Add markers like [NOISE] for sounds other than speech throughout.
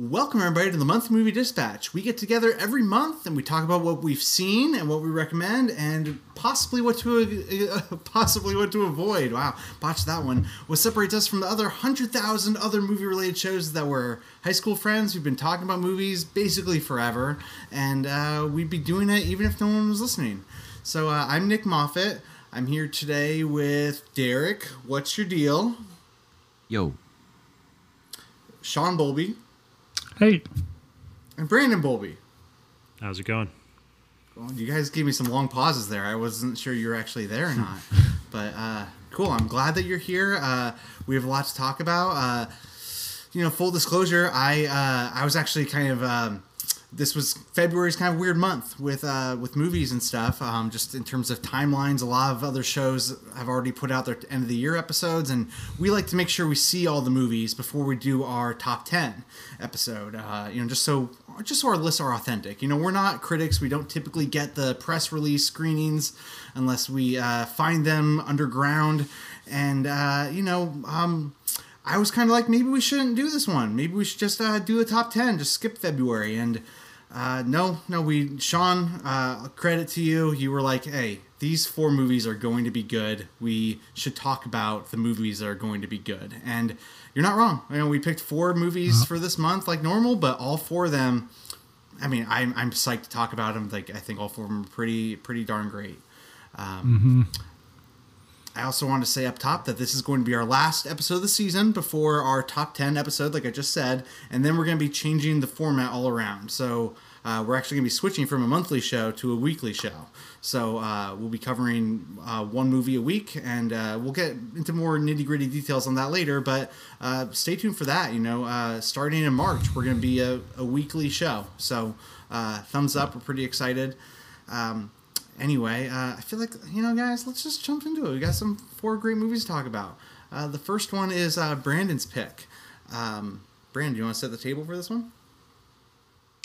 Welcome, everybody, to the Monthly Movie Dispatch. We get together every month and we talk about what we've seen and what we recommend, and possibly what to uh, [LAUGHS] possibly what to avoid. Wow, botched that one. What separates us from the other hundred thousand other movie-related shows that were high school friends who've been talking about movies basically forever, and uh, we'd be doing it even if no one was listening. So uh, I'm Nick Moffat. I'm here today with Derek. What's your deal? Yo. Sean Bolby. Hey. And Brandon Bolby. How's it going? Well, you guys gave me some long pauses there. I wasn't sure you were actually there or not. [LAUGHS] but uh, cool. I'm glad that you're here. Uh, we have a lot to talk about. Uh, you know, full disclosure, I uh, I was actually kind of um, this was February's kind of weird month with uh, with movies and stuff. Um, just in terms of timelines, a lot of other shows have already put out their end of the year episodes, and we like to make sure we see all the movies before we do our top ten episode. Uh, you know, just so just so our lists are authentic. You know, we're not critics. We don't typically get the press release screenings unless we uh, find them underground, and uh, you know. Um, I was kind of like, maybe we shouldn't do this one. Maybe we should just uh, do a top 10, just skip February. And uh, no, no, we, Sean, uh, credit to you. You were like, hey, these four movies are going to be good. We should talk about the movies that are going to be good. And you're not wrong. You know, we picked four movies uh-huh. for this month like normal, but all four of them, I mean, I'm, I'm psyched to talk about them. Like, I think all four of them are pretty, pretty darn great. Um, mm-hmm. I also want to say up top that this is going to be our last episode of the season before our top 10 episode, like I just said. And then we're going to be changing the format all around. So uh, we're actually going to be switching from a monthly show to a weekly show. So uh, we'll be covering uh, one movie a week, and uh, we'll get into more nitty gritty details on that later. But uh, stay tuned for that. You know, uh, starting in March, we're going to be a, a, weekly show. So thumbs up. We're pretty excited. Um, anyway, uh, I feel like you know, guys, let's just jump into it. We got some four great movies to talk about. Uh, the first one is uh, Brandon's pick. Um, Brandon, do you want to set the table for this one?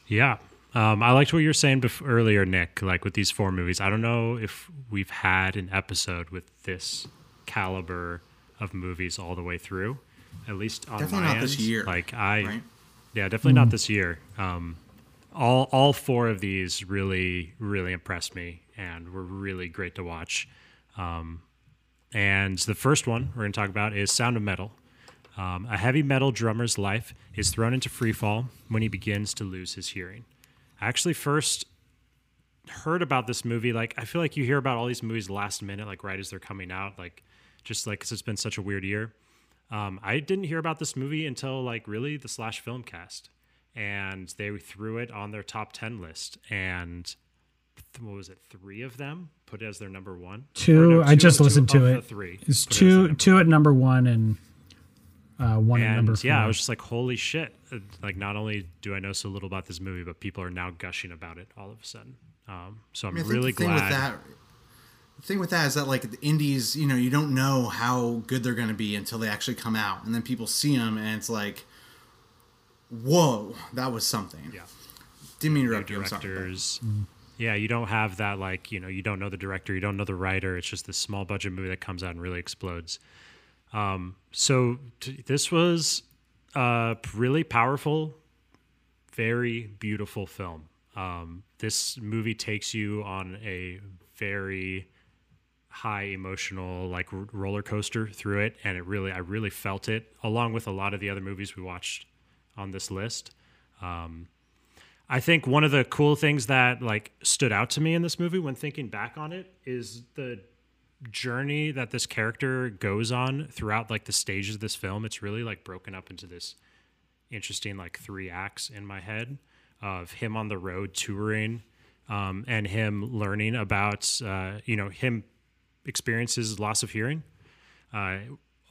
Yeah, um, I liked what you were saying before, earlier, Nick. Like with these four movies, I don't know if we've had an episode with this caliber of movies all the way through. At least on definitely my not end. this year. Like I, right? yeah, definitely mm. not this year. Um, all all four of these really really impressed me and were really great to watch. Um, and the first one we're going to talk about is Sound of Metal. Um, a heavy metal drummer's life is thrown into freefall when he begins to lose his hearing. I actually first heard about this movie. Like, I feel like you hear about all these movies last minute, like right as they're coming out, like just like because it's been such a weird year. Um, I didn't hear about this movie until like really the slash film cast, and they threw it on their top ten list. And what was it? Three of them put it as their number one. Two. No, two I just listened to it. Three. It's two. It two at number one and uh, one and, at number four. Yeah, I was just like, holy shit! Uh, like, not only do I know so little about this movie, but people are now gushing about it all of a sudden. Um, so I'm I mean, really the glad. With that, the thing with that is that like the indies, you know, you don't know how good they're going to be until they actually come out, and then people see them, and it's like, whoa, that was something. Yeah. Didn't mean to interrupt you. Yeah, you don't have that like you know you don't know the director, you don't know the writer. It's just this small budget movie that comes out and really explodes. Um, so t- this was a really powerful, very beautiful film. Um, this movie takes you on a very high emotional like r- roller coaster through it, and it really I really felt it along with a lot of the other movies we watched on this list. Um, I think one of the cool things that like stood out to me in this movie when thinking back on it is the journey that this character goes on throughout like the stages of this film. It's really like broken up into this interesting like three acts in my head of him on the road touring um, and him learning about uh, you know him experiences loss of hearing uh,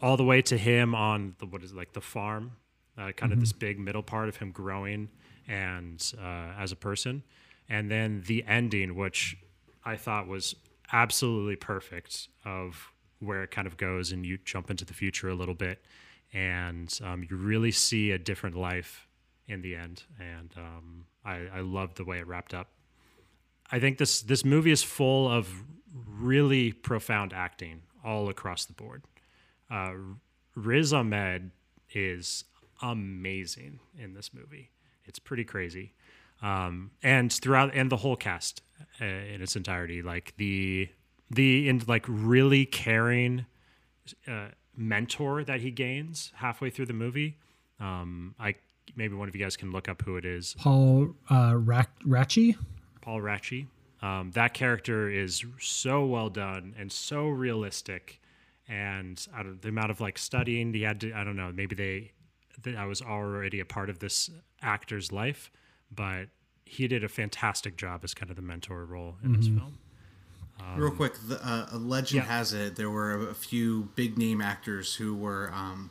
all the way to him on the what is it, like the farm uh, kind mm-hmm. of this big middle part of him growing and uh, as a person, and then the ending, which I thought was absolutely perfect of where it kind of goes, and you jump into the future a little bit, and um, you really see a different life in the end, and um, I, I love the way it wrapped up. I think this this movie is full of really profound acting all across the board. Uh, Riz Ahmed is amazing in this movie. It's pretty crazy. Um, and throughout and the whole cast uh, in its entirety, like the the in like really caring uh, mentor that he gains halfway through the movie. Um, I maybe one of you guys can look up who it is. Paul uh, Raci. Paul Raci. Um, that character is so well done and so realistic, and I don't, the amount of like studying he had to. I don't know. Maybe they, that I was already a part of this actor's life, but he did a fantastic job as kind of the mentor role in mm-hmm. this film. Um, Real quick, the, uh, a legend yeah. has it there were a few big name actors who were um,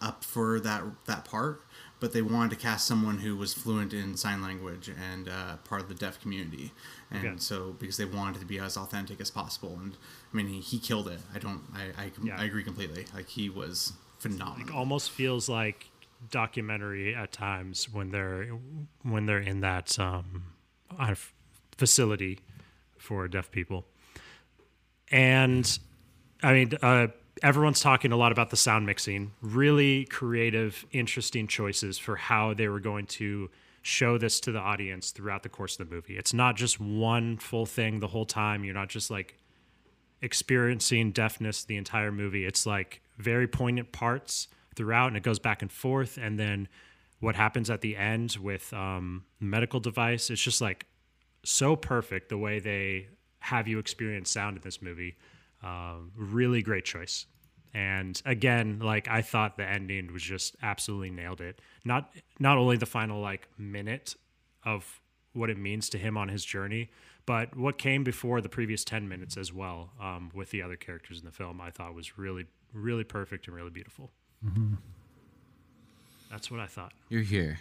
up for that that part, but they wanted to cast someone who was fluent in sign language and uh, part of the deaf community, and okay. so because they wanted to be as authentic as possible. And I mean, he, he killed it. I don't. I I, yeah. I agree completely. Like he was phenomenal. Like almost feels like documentary at times when they're when they're in that um, facility for deaf people. And I mean, uh, everyone's talking a lot about the sound mixing. Really creative, interesting choices for how they were going to show this to the audience throughout the course of the movie. It's not just one full thing the whole time. You're not just like experiencing deafness the entire movie. It's like very poignant parts throughout, and it goes back and forth. And then what happens at the end with um, medical device, it's just like so perfect the way they have you experience sound in this movie. Um, really great choice. And again, like I thought the ending was just absolutely nailed it. Not not only the final like minute of what it means to him on his journey, but what came before the previous 10 minutes as well um, with the other characters in the film, I thought was really, really perfect and really beautiful. Mm-hmm. That's what I thought. You're here.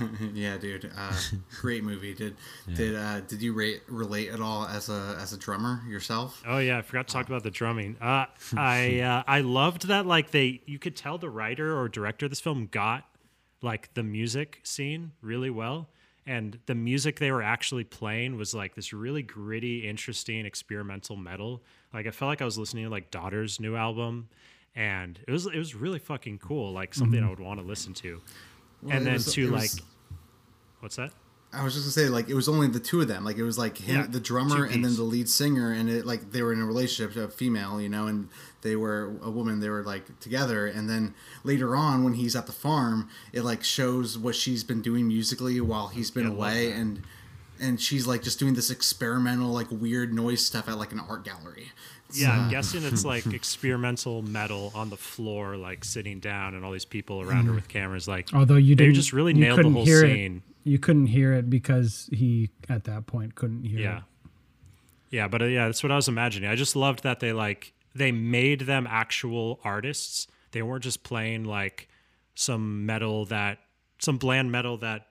yeah. [LAUGHS] yeah, dude. Uh, [LAUGHS] great movie. Did yeah. did uh, did you rate, relate at all as a as a drummer yourself? Oh yeah, I forgot to talk about the drumming. Uh, I [LAUGHS] uh, I loved that. Like they, you could tell the writer or director of this film got like the music scene really well, and the music they were actually playing was like this really gritty, interesting experimental metal. Like I felt like I was listening to like Daughter's new album and it was it was really fucking cool, like something mm-hmm. I would want to listen to. Well, and then was, to like, was, what's that? I was just gonna say like it was only the two of them. Like it was like him, yeah, the drummer, and then the lead singer, and it like they were in a relationship, a female, you know, and they were a woman. They were like together, and then later on when he's at the farm, it like shows what she's been doing musically while he's been yeah, away, and and she's like just doing this experimental like weird noise stuff at like an art gallery yeah, I'm guessing it's [LAUGHS] like experimental metal on the floor, like sitting down, and all these people around her mm. with cameras. Like, although you did just really nailed the whole scene. It. You couldn't hear it because he at that point couldn't hear yeah. it. Yeah, but uh, yeah, that's what I was imagining. I just loved that they like they made them actual artists. They weren't just playing like some metal that some bland metal that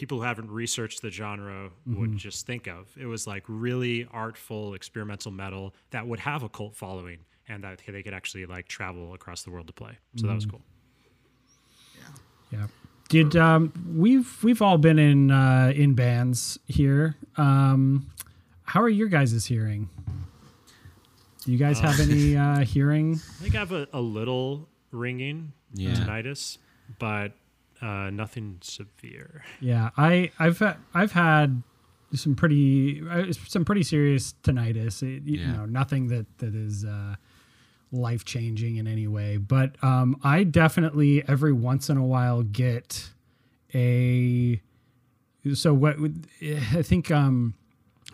people who haven't researched the genre mm-hmm. would just think of. It was like really artful experimental metal that would have a cult following and that they could actually like travel across the world to play. So mm-hmm. that was mm-hmm. cool. Yeah. Yeah. Did um, we've we've all been in uh, in bands here. Um, how are your guys' hearing? Do you guys uh, have any [LAUGHS] uh, hearing? I think I have a, a little ringing yeah. tinnitus, but uh, nothing severe. Yeah, I I've I've had some pretty uh, some pretty serious tinnitus. It, you yeah. know, nothing that that is uh, life changing in any way, but um, I definitely every once in a while get a. So what I think um,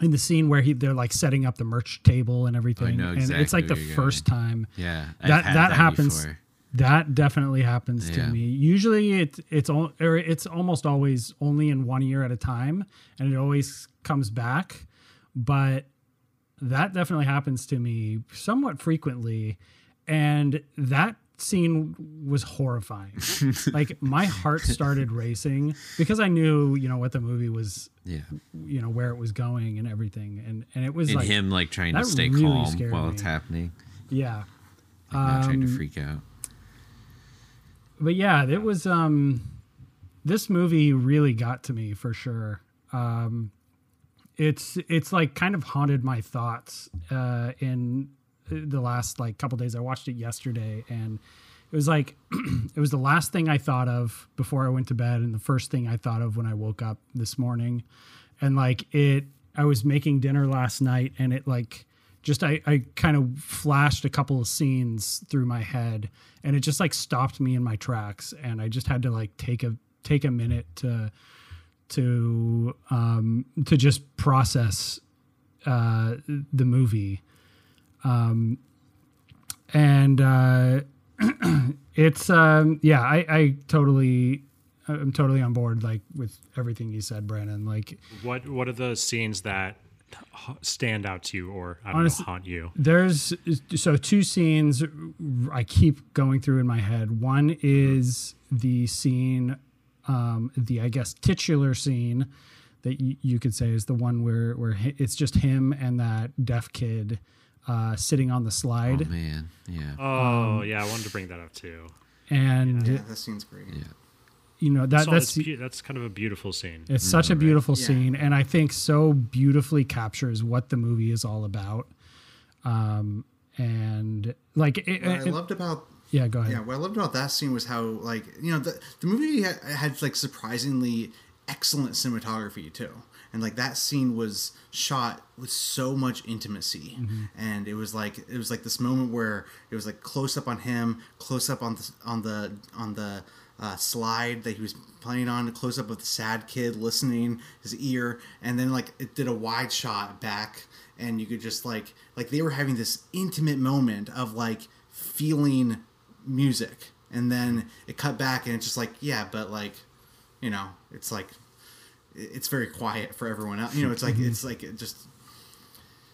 in the scene where he they're like setting up the merch table and everything, exactly and it's like the first going. time. Yeah, I've that that, that happens. Before that definitely happens yeah. to me. Usually, it it's all or it's almost always only in one ear at a time, and it always comes back. But that definitely happens to me somewhat frequently, and that scene was horrifying. [LAUGHS] like my heart started racing because I knew, you know, what the movie was, yeah, you know, where it was going and everything, and and it was and like him like trying to stay really calm while me. it's happening. Yeah, like not um, trying to freak out but yeah, it was um this movie really got to me for sure. Um it's it's like kind of haunted my thoughts uh in the last like couple days. I watched it yesterday and it was like [CLEARS THROAT] it was the last thing I thought of before I went to bed and the first thing I thought of when I woke up this morning. And like it I was making dinner last night and it like just I, I kind of flashed a couple of scenes through my head and it just like stopped me in my tracks and I just had to like take a take a minute to to um to just process uh the movie. Um and uh [CLEARS THROAT] it's um yeah i i totally i'm totally on board like with everything you said brandon like what what are the scenes that stand out to you or I don't honestly, know, haunt you? There's so two scenes I keep going through in my head. One is the scene, um, the I guess titular scene that y- you could say is the one where where it's just him and that deaf kid uh, sitting on the slide. Oh man, yeah. Oh um, yeah, I wanted to bring that up too. And yeah, that scene's great. Yeah you know that that's that's kind of a beautiful scene. It's mm-hmm. such a beautiful right? scene, yeah. and I think so beautifully captures what the movie is all about. Um, and like it, what it, I loved about yeah, go ahead. Yeah, what I loved about that scene was how like you know the the movie had, had like surprisingly excellent cinematography too and like that scene was shot with so much intimacy mm-hmm. and it was like it was like this moment where it was like close up on him close up on the on the on the uh, slide that he was playing on, a close up of the sad kid listening, his ear, and then like it did a wide shot back, and you could just like like they were having this intimate moment of like feeling music, and then it cut back, and it's just like yeah, but like you know, it's like it's very quiet for everyone. Else. You know, it's like it's like it just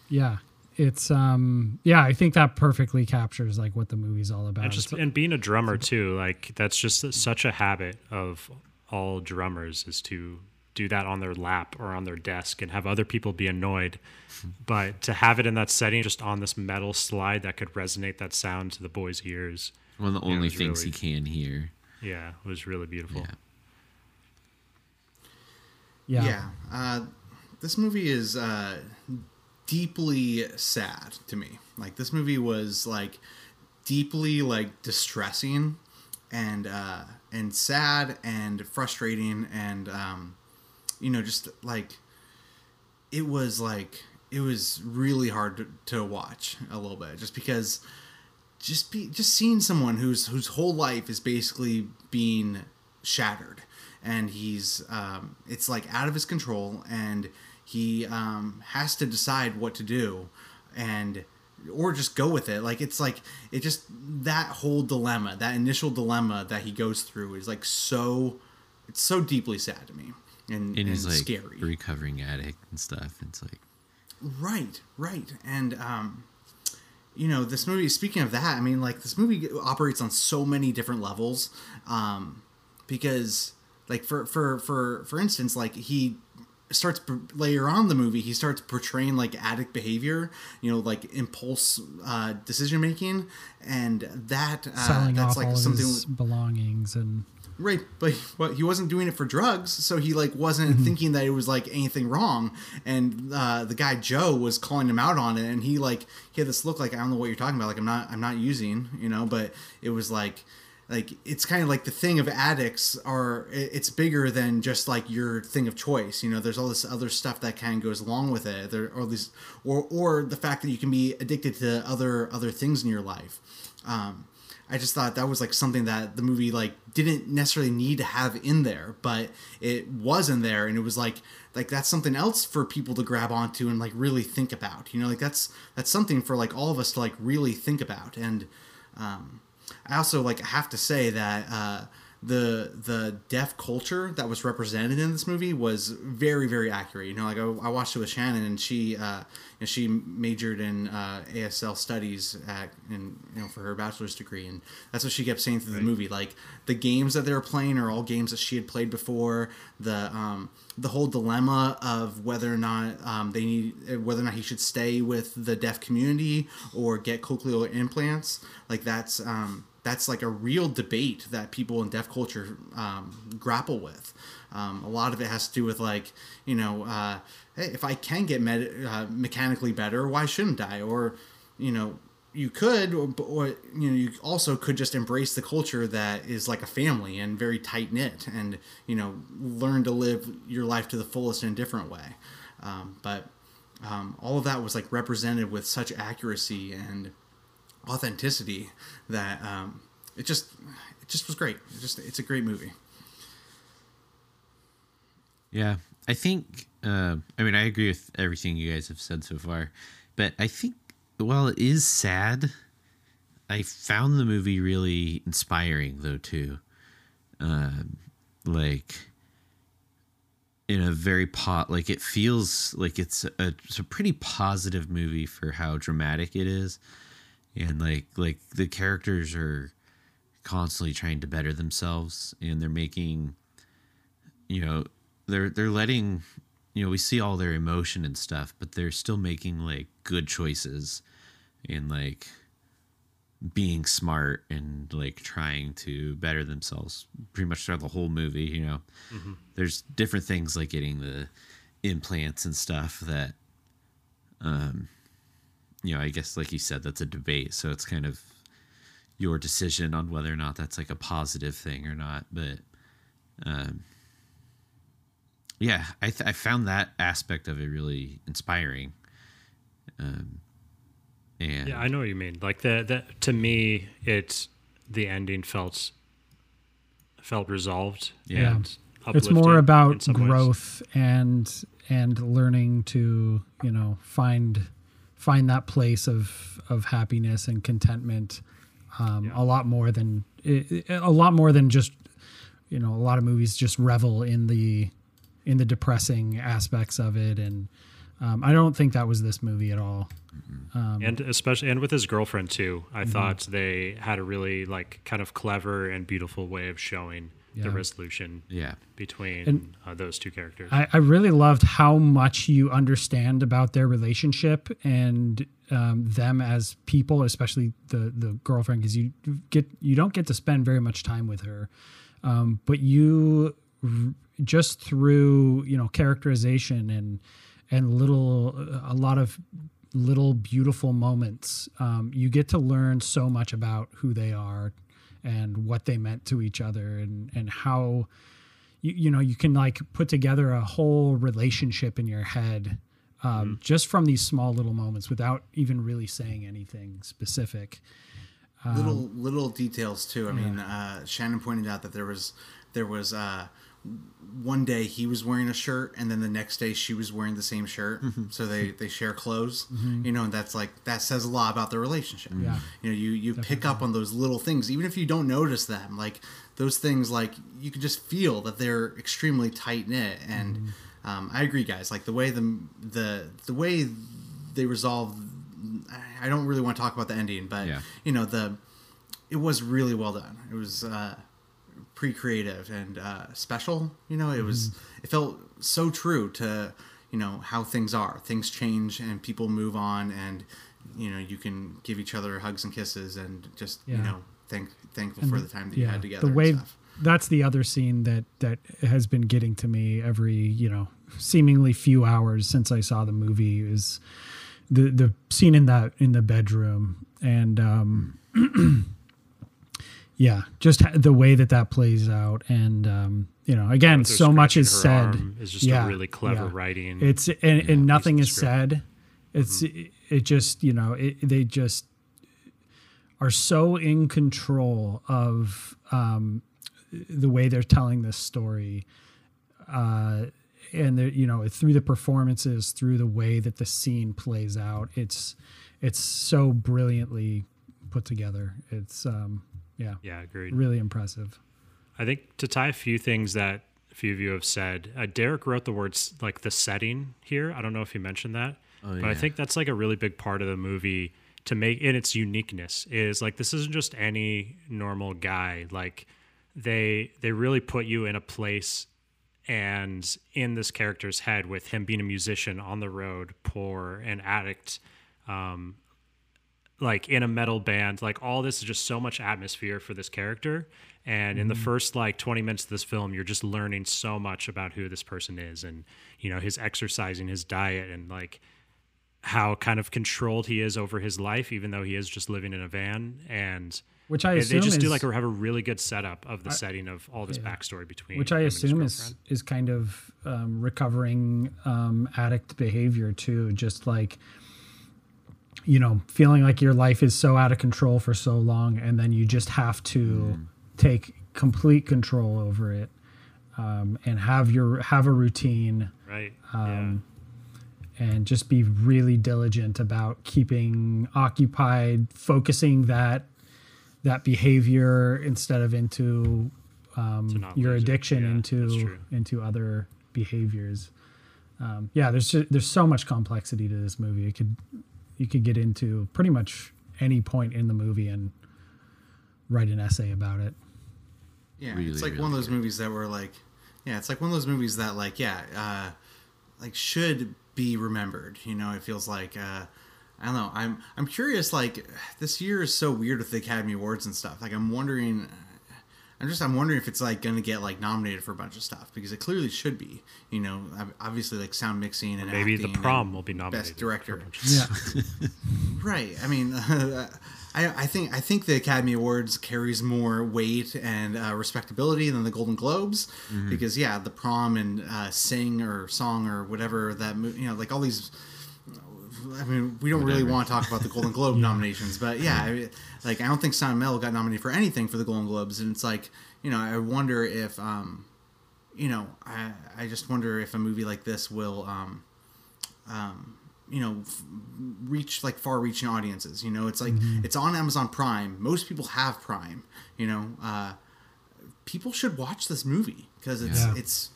yeah it's um yeah i think that perfectly captures like what the movie's all about. And just and being a drummer too like that's just such a habit of all drummers is to do that on their lap or on their desk and have other people be annoyed. [LAUGHS] But to have it in that setting just on this metal slide that could resonate that sound to the boy's ears one of the only things really, he can hear. Yeah it was really beautiful. Yeah. Yeah, yeah. Uh, this movie is uh, deeply sad to me. Like this movie was like deeply like distressing and uh and sad and frustrating and um you know just like it was like it was really hard to, to watch a little bit just because just be just seeing someone whose whose whole life is basically being shattered and he's um it's like out of his control and he um, has to decide what to do and or just go with it. Like it's like it just that whole dilemma that initial dilemma that he goes through is like so it's so deeply sad to me and, and, and like scary. recovering addict and stuff. It's like right right. And um you know this movie speaking of that i mean like this movie operates on so many different levels um because like for for for for instance like he starts later on the movie he starts portraying like addict behavior you know like impulse uh, decision making and that uh, Selling that's like something belongings and right but but he wasn't doing it for drugs so he like wasn't mm-hmm. thinking that it was like anything wrong and uh, the guy joe was calling him out on it and he like he had this look like i don't know what you're talking about like i'm not i'm not using you know but it was like like it's kind of like the thing of addicts are it's bigger than just like your thing of choice you know? There's all this other stuff that kind of goes along with it. There or these or or the fact that you can be addicted to other other things in your life. Um i just thought that was like something that the movie like didn't necessarily need to have in there but it was in there and it was like like that's something else for people to grab onto and like really think about you know? Like that's that's something for like all of us to like really think about and um I also like have to say that uh, the the deaf culture that was represented in this movie was very very accurate. You know, like I, I watched it with Shannon, and she uh, you know, she majored in uh, ASL studies at in you know for her bachelor's degree, and that's what she kept saying through right. the movie. Like the games that they were playing are all games that she had played before. The um, the whole dilemma of whether or not um, they need whether or not he should stay with the deaf community or get cochlear implants. Like that's um, that's like a real debate that people in deaf culture um, grapple with. Um, a lot of it has to do with like you know, uh, hey, if I can get med- uh, mechanically better, why shouldn't I? Or you know, you could, or, or, you know, you also could just embrace the culture that is like a family and very tight knit, and you know, learn to live your life to the fullest in a different way. Um, but um, all of that was like represented with such accuracy and authenticity that um, it just it just was great. It just it's a great movie. Yeah, I think. Uh, I mean, I agree with everything you guys have said so far, but I think while it is sad, I found the movie really inspiring though too. Um, like in a very pot like it feels like it's a, it's a pretty positive movie for how dramatic it is and like like the characters are constantly trying to better themselves and they're making you know they're they're letting you know we see all their emotion and stuff but they're still making like good choices and like being smart and like trying to better themselves pretty much throughout the whole movie you know mm-hmm. there's different things like getting the implants and stuff that um you know i guess like you said that's a debate so it's kind of your decision on whether or not that's like a positive thing or not but um yeah i th- i found that aspect of it really inspiring um and yeah, I know what you mean. Like the that to me, it's the ending felt felt resolved. Yeah, it's more about growth ways. and and learning to you know find find that place of of happiness and contentment. Um, yeah. A lot more than a lot more than just you know a lot of movies just revel in the in the depressing aspects of it and um, I don't think that was this movie at all. Um, and especially and with his girlfriend too, I mm-hmm. thought they had a really like kind of clever and beautiful way of showing yeah. the resolution yeah. between uh, those two characters. I, I, really loved how much you understand about their relationship and um, them as people, especially the the girlfriend, because you get you don't get to spend very much time with her, um, but you just through you know characterization and and little a lot of little beautiful moments. Um, you get to learn so much about who they are and what they meant to each other and and how you, you know you can like put together a whole relationship in your head um, mm-hmm. just from these small little moments without even really saying anything specific. Um, little little details too. I yeah. mean, uh, Shannon pointed out that there was there was uh, one day he was wearing a shirt and then the next day she was wearing the same shirt mm-hmm. so they they share clothes mm-hmm. you know and that's like that says a lot about their relationship yeah you know you you Definitely. pick up on those little things even if you don't notice them like those things like you can just feel that they're extremely tight knit and mm-hmm. um, i agree guys like the way the the the way they resolve i don't really want to talk about the ending but yeah. you know the it was really well done it was uh pretty creative and uh, special. You know, it was mm. it felt so true to you know how things are. Things change and people move on, and you know you can give each other hugs and kisses and just yeah. you know thank thankful and for the, the time that yeah, you had together. The way that's the other scene that that has been getting to me every you know seemingly few hours since I saw the movie is the the scene in that in the bedroom and um [CLEARS THROAT] yeah, just the way that that plays out, and um, you know, again, so much is said. Is just yeah, really clever yeah. writing. It's and, and nothing is said. It's mm-hmm. it, it, just you know it, they just are so in control of um, the way they're telling this story, uh, and you know through the performances, through the way that the scene plays out. It's it's so brilliantly put together. It's um, yeah. Yeah, agreed. Really impressive. I think to tie a few things that a few of you have said, uh, Derek wrote the words like the setting here. I don't know if you mentioned that, oh, but yeah. I think that's like a really big part of the movie to make in its uniqueness is like this isn't just any normal guy. Like they they really put you in a place and in this character's head with him being a musician on the road, poor, an addict, um, like in a metal band like all this is just so much atmosphere for this character and mm-hmm. in the mm-hmm. first like 20 minutes of this film you're just learning so much about who this person is and you know his exercising his diet and like how kind of controlled he is over his life, even though he is just living in a van. And which I assume they just is, do like have a really good setup of the setting of all this backstory between which I him and his assume is is kind of um, recovering um, addict behavior too. Just like you know, feeling like your life is so out of control for so long, and then you just have to take complete control over it um, and have your have a routine right. um, and just be really diligent about keeping occupied, focusing that that behavior instead of into um, your addiction Yeah, into into other behaviors. Um, yeah, there's ju- there's so much complexity to this movie. It could you could get into pretty much any point in the movie and write an essay about it. Yeah, Really, it's like really one of those movies that were like, yeah, it's like one of those movies that like, yeah, uh, like should be remembered. You know, it feels like, uh, I don't know. I'm I'm curious. Like this year is so weird with the Academy Awards and stuff. Like I'm wondering. I'm just I'm wondering if it's like going to get like nominated for a bunch of stuff because it clearly should be. You know, obviously like sound mixing and Maybe the prom will be nominated. best director. Yeah, [LAUGHS] Right. I mean, [LAUGHS] I, I think I think the Academy Awards carries more weight and uh, respectability than the Golden Globes because yeah, the prom and uh, sing or song or whatever that mo- you know, like all these. I mean, we don't really want to talk about the Golden [LAUGHS] Globe nominations, but yeah, I, like I don't think Sound Mel got nominated for anything for the Golden Globes, and it's like you know, I wonder if um, you know, I I just wonder if a movie like this will um, um, you know f- reach like far reaching audiences you know? It's like it's on amazon prime. Most people have prime you know? Uh, people should watch this movie because it's Yeah. it's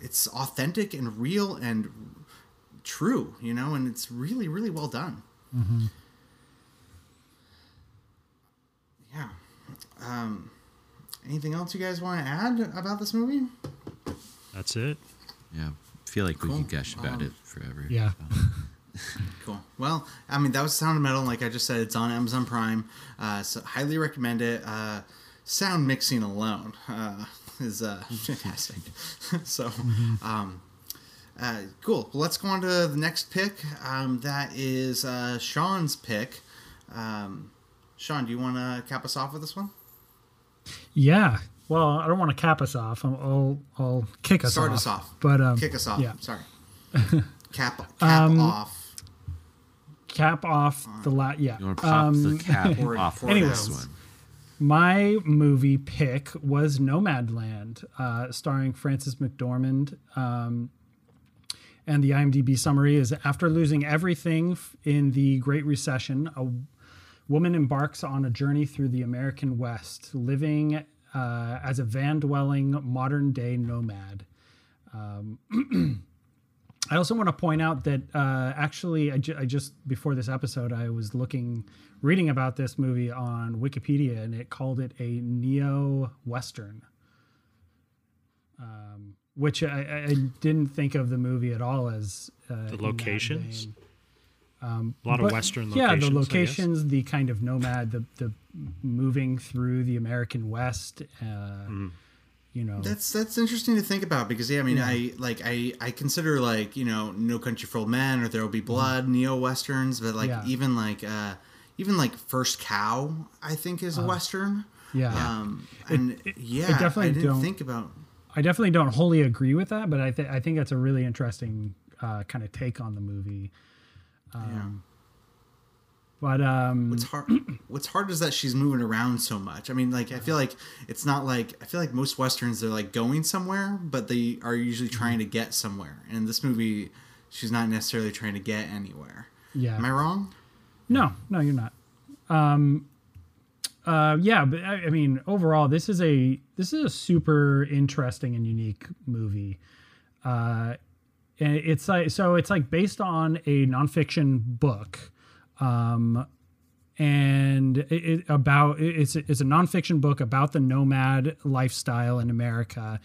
it's authentic and real and true you know and it's really really well done yeah um anything else you guys want to add about this movie That's it. Yeah. I feel like we Cool. could gush about Um, it forever. yeah. [LAUGHS] [LAUGHS] Cool. Well, I mean, that was Sound of Metal. Like I just said, it's on Amazon Prime. Uh, so highly recommend it. Uh, sound mixing alone uh, is uh, [LAUGHS] fantastic. so, um, uh, cool. Well, let's go on to the next pick. Um, that is uh, Sean's pick. Um, Sean, do you want to cap us off with this one? Yeah. Well, I don't want to cap us off. I'll I'll, I'll kick us Start off. us off. But um, Kick us off. Yeah. Sorry. [LAUGHS] Cap, cap off. Cap off the la Yeah. You want to pop the Um, cap [LAUGHS] off Anyways. this one? My movie pick was Nomadland, uh, starring Frances McDormand. And the IMDb summary is after losing everything in the Great Recession, a woman embarks on a journey through the American West, living uh, as a van dwelling modern day nomad. Um, [CLEARS THROAT] I also want to point out that uh, actually, I, ju- I just before this episode, I was looking, reading about this movie on Wikipedia, and it called it a neo western, um, which I, I I didn't think of the movie at all as uh, in that locations? vein. A lot But, of Western yeah, locations. the I guess. locations, the kind of nomad, the the moving through the American West. Uh, Mm-hmm. You know, That's that's interesting to think about because yeah, I mean, I like I I consider like you know No Country for Old Men or There Will Be Blood neo westerns, but like Yeah. even like uh even like First Cow I think is a western. yeah. Um, and yeah, I definitely I didn't don't- think about. I definitely don't wholly agree with that, but I think I think that's a really interesting uh, kind of take on the movie. yeah. But um, What's hard? [CLEARS THROAT] What's hard is that she's moving around so much. I mean, like I feel like it's not like I feel like most westerns they're like going somewhere, but they are usually trying to get somewhere. And in this movie, she's not necessarily trying to get anywhere. yeah, Am I wrong? no, no, you're not. Um, uh, yeah, but I, I mean, overall, this is a this is a super interesting and unique movie. Uh, and it's like so it's like based on a nonfiction book um and it, it about it's it's a nonfiction book about the nomad lifestyle in America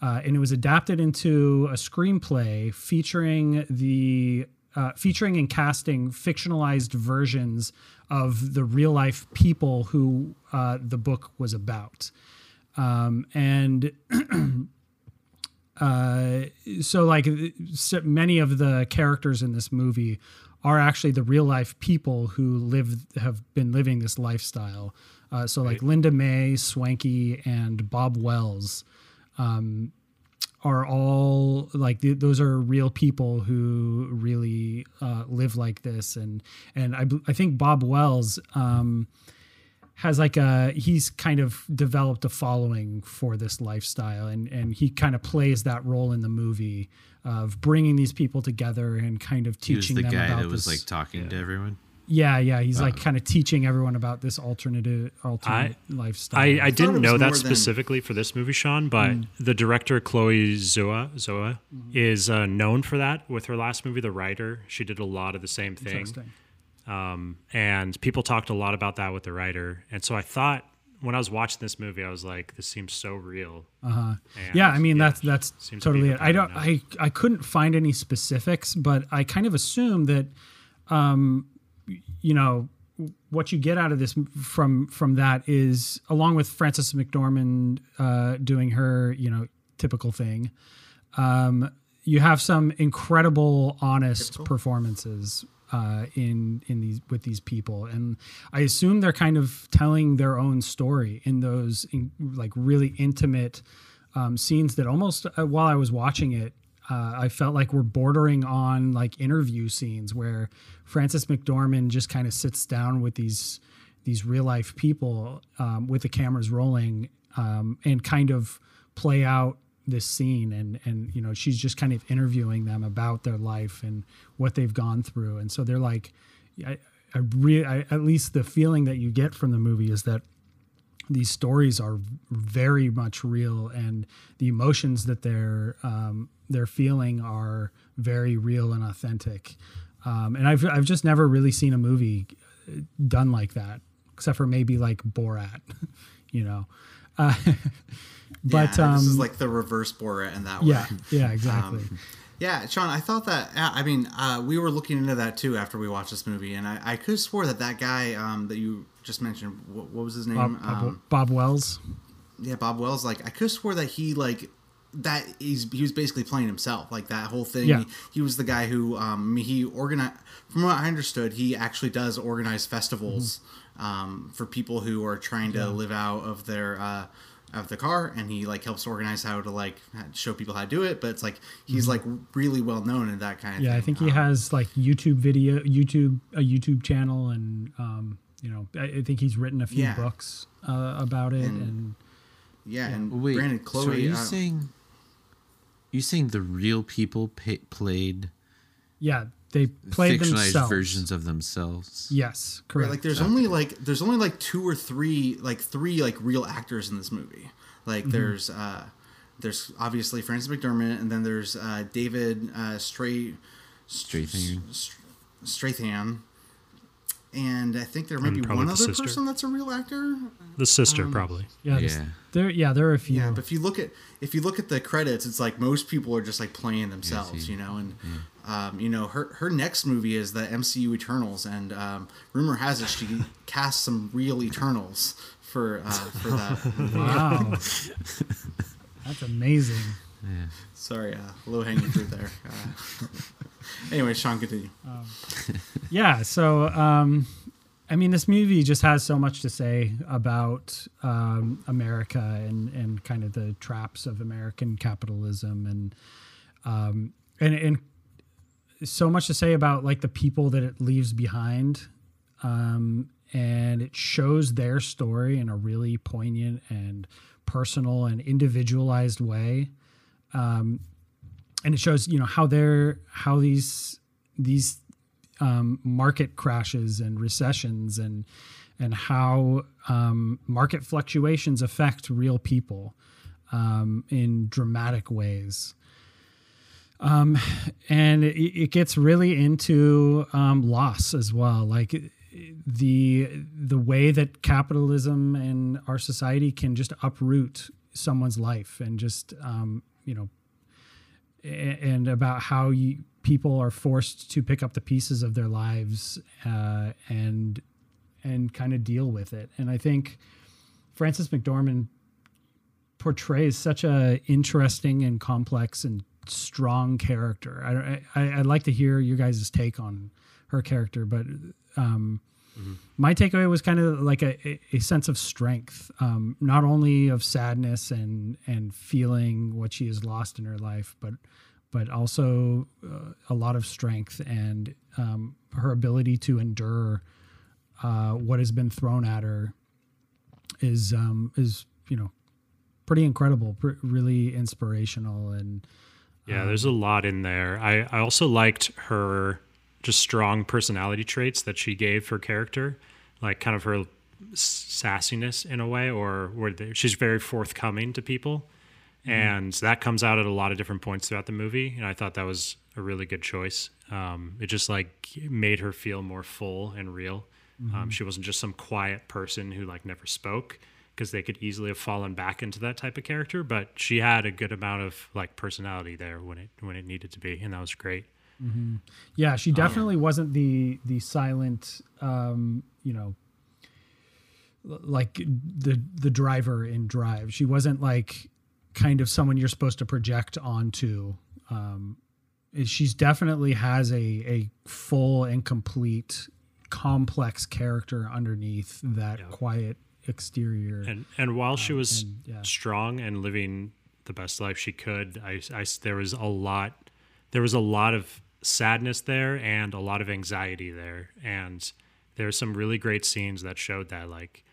uh, and it was adapted into a screenplay featuring the uh, featuring and casting fictionalized versions of the real life people who uh, the book was about um, and [CLEARS THROAT] uh, so like so many of the characters in this movie are actually the real life people who live have been living this lifestyle. Uh, so like Linda May, Swankie, and Bob Wells um, are all like th- those are real people who really uh, live like this, and and I I think Bob Wells. Um, has like a he's kind of developed a following for this lifestyle and and he kind of plays that role in the movie of bringing these people together and kind of teaching he was the them guy about that was this. like talking to everyone. Yeah, yeah, he's like kind of teaching everyone about this alternative alternate I- lifestyle. I, I thought it didn't know that more than- specifically for this movie, Sean, but Mm. the director Chloe Zoa Zoa Mm-hmm. is uh, known for that with her last movie, The Rider. She did a lot of the same thing, um, and people talked a lot about that with The Rider. And so I thought when I was watching this movie, I was like, this seems so real. Uh-huh. Yeah, I mean yeah, that's that's seems to totally the it. I don't pattern I I couldn't find any specifics, but I kind of assume that um you know what you get out of this from from that is along with Frances McDormand uh doing her, you know, typical thing. Um you have some incredible honest performances uh, in in these with these people, and I assume they're kind of telling their own story in those in, like really intimate um, scenes that almost uh, while I was watching it, uh, I felt like we're bordering on like interview scenes where Frances McDormand just kind of sits down with these these real life people um, with the cameras rolling um, and kind of play out this scene and and you know she's just kind of interviewing them about their life and what they've gone through. And so they're like I, I really I, at least the feeling that you get from the movie is that these stories are very much real and the emotions that they're um, they're feeling are very real and authentic. Um, and I've, I've just never really seen a movie done like that except for maybe like Borat [LAUGHS] you know? Uh, [LAUGHS] but yeah, um, this is like the reverse Borat in that way. yeah yeah [LAUGHS] exactly. Um, Yeah, Sean, I thought that. I mean, uh, we were looking into that too after we watched this movie, and I, I could have swore that that guy um, that you just mentioned, what, what was his name? Bob, Bob, um, Bob Wells yeah, Bob Wells. Like, I could have swore that he like that he's he was basically playing himself. Like that whole thing. Yeah. He, he was the guy who um, he organized. From what I understood, he actually does organize festivals Mm-hmm. um, for people who are trying to live out of their. Uh, of the car and he like helps organize how to like show people how to do it but it's like he's like really well known in that kind of Mm-hmm. yeah thing I think he Um, has like YouTube video YouTube a YouTube channel and um, you know I, I think he's written a few Yeah. books uh, about it And- and yeah and Wait, granted so are you uh, saying you saying the real people pa played yeah they play fictionalized themselves versions of themselves? yes Right, correct like there's only like there's only like two or three like three like real actors in this movie. Like there's uh there's obviously Frances McDormand and then there's uh David uh Stray Strathairn. Strathan. And I think there might And be probably one other sister. person that's a real actor. The sister, probably. yeah Yeah. there yeah there are a few Yeah, but if you look at if you look at the credits, it's like most people are just like playing themselves, see. you know. And um, you know, her her next movie is the MCU Eternals, and um, rumor has it she [LAUGHS] cast some real Eternals for uh, for that. wow [LAUGHS] that's amazing Sorry, uh, low hanging fruit there. [LAUGHS] Uh, anyway, Sean, continue. yeah so um i mean this movie just has so much to say about um america and and kind of the traps of american capitalism and um and and so much to say about like the people that it leaves behind um and it shows their story in a really poignant and personal and individualized way um and it shows you know how they're how these these um, market crashes and recessions and and how um, market fluctuations affect real people um, in dramatic ways. Um, and it, it gets really into um, loss as well, like the the way that capitalism and our society can just uproot someone's life and just um, you know and about how you, people are forced to pick up the pieces of their lives uh, and and kind of deal with it. And I think Frances McDormand portrays such a interesting and complex and strong character. I, I I'd like to hear your guys' take on her character, but um, mm-hmm. my takeaway was kind of like a, a sense of strength, um, not only of sadness and and feeling what she has lost in her life, but but also uh, a lot of strength and um, her ability to endure uh, what has been thrown at her is um, is you know pretty incredible, pr- really inspirational, and yeah, um, there's a lot in there. I I also liked her just strong personality traits that she gave her character, like kind of her sassiness in a way, or where she's very forthcoming to people, mm-hmm. and that comes out at a lot of different points throughout the movie. And I thought that was a really good choice. Um, it just like made her feel more full and real. Mm-hmm. Um, she wasn't just some quiet person who like never spoke because they could easily have fallen back into that type of character. But she had a good amount of like personality there when it when it needed to be, and that was great. Mm-hmm. Yeah, she definitely um, wasn't the the silent, um, you know, like the the driver in Drive. She wasn't like kind of someone you're supposed to project onto. Um, she's definitely has a a full and complete complex character underneath that yep. quiet exterior. And and while she um, was and, yeah. strong and living the best life she could, I, I there was a lot there was a lot of sadness there and a lot of anxiety there. And there's some really great scenes that showed that like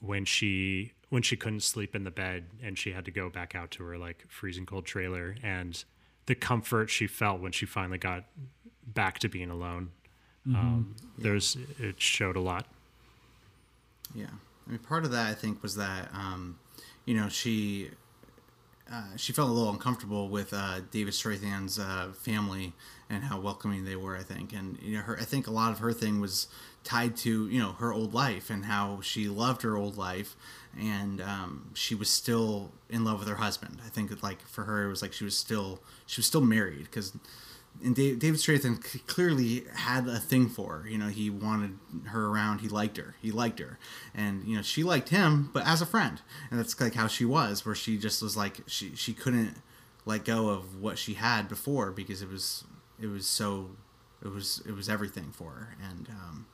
when she when she couldn't sleep in the bed and she had to go back out to her like freezing cold trailer and the comfort she felt when she finally got back to being alone. Mm-hmm. Um, yeah. There's it showed a lot. Yeah, I mean, part of that I think was that um, you know she uh, she felt a little uncomfortable with uh, David Strathairn's uh, family and how welcoming they were. I think, and you know, her I think a lot of her thing was tied to you know her old life and how she loved her old life, and um, she was still in love with her husband. I think like for her it was like she was still she was still married because and Dave, David Strathairn clearly had a thing for her. You know, he wanted her around. He liked her. He liked her, and you know, she liked him, but as a friend. And that's like how she was, where she just was like she she couldn't let go of what she had before because it was it was so it was it was everything for her. And um,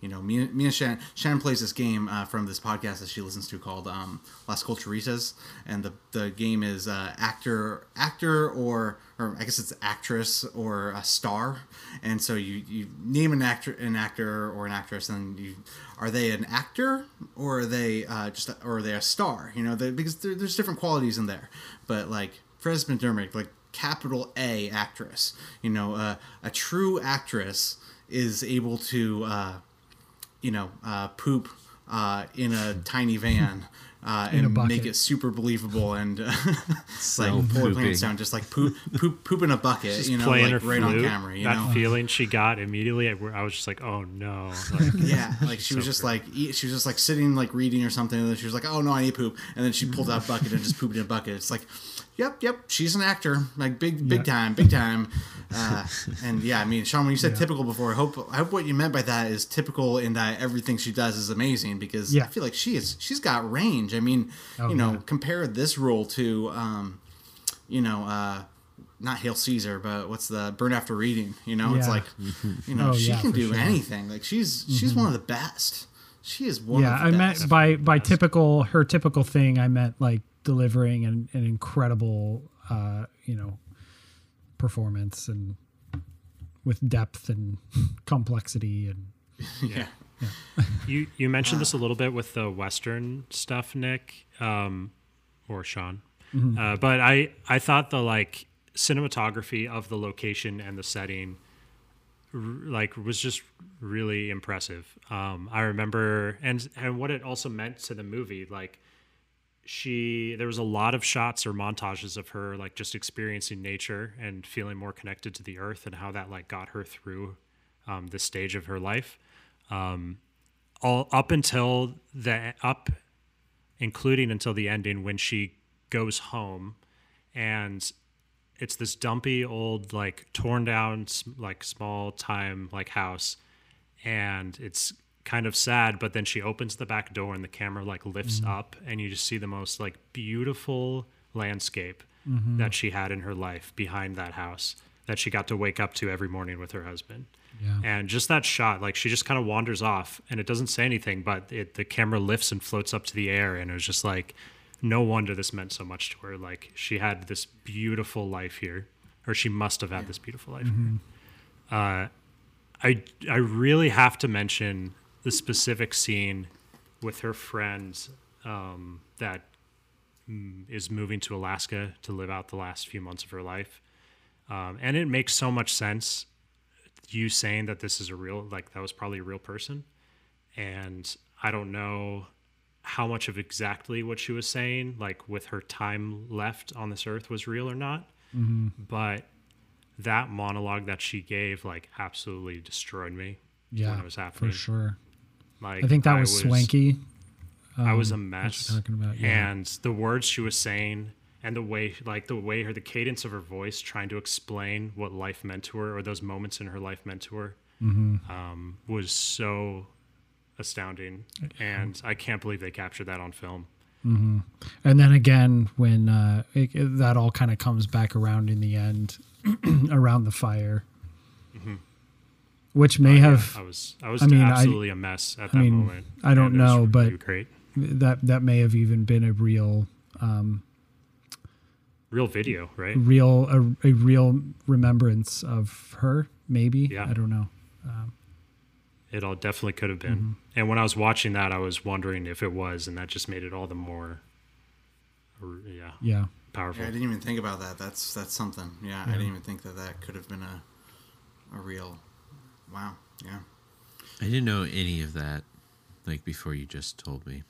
you know, me, me and Shannon, Shannon plays this game uh, from this podcast that she listens to called um, Las Culturistas, and the the game is uh, actor actor or or I guess it's actress or a star, and so you, you name an actor an actor or an actress, and you are they an actor or are they uh, just or are they a star? You know, they, because there, there's different qualities in there, but like Frances McDormand, like capital A actress, you know, uh, a true actress is able to uh, you know, uh, poop uh, in a [LAUGHS] tiny van uh, and make it super believable and uh, [LAUGHS] so like pull plants down, just like poop, poop, poop in a bucket, just you know, like right flute, on camera. You that know? feeling she got immediately, I was just like, oh no. Like, [LAUGHS] yeah, like she so was just great. like she was just like sitting like reading or something, and then she was like, oh no, I need poop, and then she pulled out a bucket and just pooped in a bucket. It's like Yep, yep. She's an actor, like big, big time, big time. Uh, [LAUGHS] and yeah, I mean, Sean, when you said yeah. typical before, I hope I hope what you meant by that is typical in that everything she does is amazing because yeah. I feel like she is she's got range. I mean, oh, you know, yeah. compare this role to, um, you know, uh, not Hail Caesar, but what's the Burn After Reading? You know, it's like, [LAUGHS] you know, oh, she can do sure. anything. Like she's mm-hmm. she's one of the best. She is one. Of the best. Yeah, I best. meant by by typical her typical thing. I meant like delivering an, an incredible, uh, you know, performance and with depth and [LAUGHS] complexity and [LAUGHS] yeah. yeah. you you mentioned this a little bit with the Western stuff, Nick, um, or Sean, mm-hmm. uh, but I I thought the like cinematography of the location and the setting like was just really impressive. Um, I remember and and what it also meant to the movie, like she there was a lot of shots or montages of her like just experiencing nature and feeling more connected to the earth and how that like got her through um, this stage of her life. Um, all up until the up including until the ending when she goes home and it's this dumpy old like torn down like small time like house and it's kind of sad but then she opens the back door and the camera like lifts mm-hmm. up and you just see the most like beautiful landscape mm-hmm. that she had in her life behind that house that she got to wake up to every morning with her husband. Yeah. And just that shot, like she just kind of wanders off and it doesn't say anything, but it, the camera lifts and floats up to the air. And it was just like, no wonder this meant so much to her. Like she had this beautiful life here, or she must have had this beautiful life here. Uh, I, I really have to mention the specific scene with her friend um, that mm, moving to Alaska to live out the last few months of her life. Um, and it makes so much sense you saying that this is a real like that was probably a real person and i don't know how much of exactly what she was saying like with her time left on this earth was real or not but that monologue that she gave like absolutely destroyed me Yeah. when it was happening For sure. Like I think that was, Swankie. I was a um, what mess. talking about, yeah. And the words she was saying and the way like the way her the cadence of her voice trying to explain what life meant to her or those moments in her life meant to her Mm-hmm. um, was so astounding. And I can't believe they captured that on film. And then again, when uh, it, it- that all kind of comes back around in the end, [CLEARS THROAT] around the fire, which may have I was I was I mean, absolutely a mess at that mean, moment. I don't And know, but- great. that that may have even been a real Real video, right? real a, a real remembrance of her. Maybe Yeah. I don't know. It all definitely could have been. Mm-hmm. And when I was watching that, I was wondering if it was, and that just made it all the more, yeah, Yeah, powerful. Yeah, I didn't even think about that. That's that's something. Yeah, I didn't even think that that could have been a a real. Wow. Yeah. I didn't know any of that, like before you just told me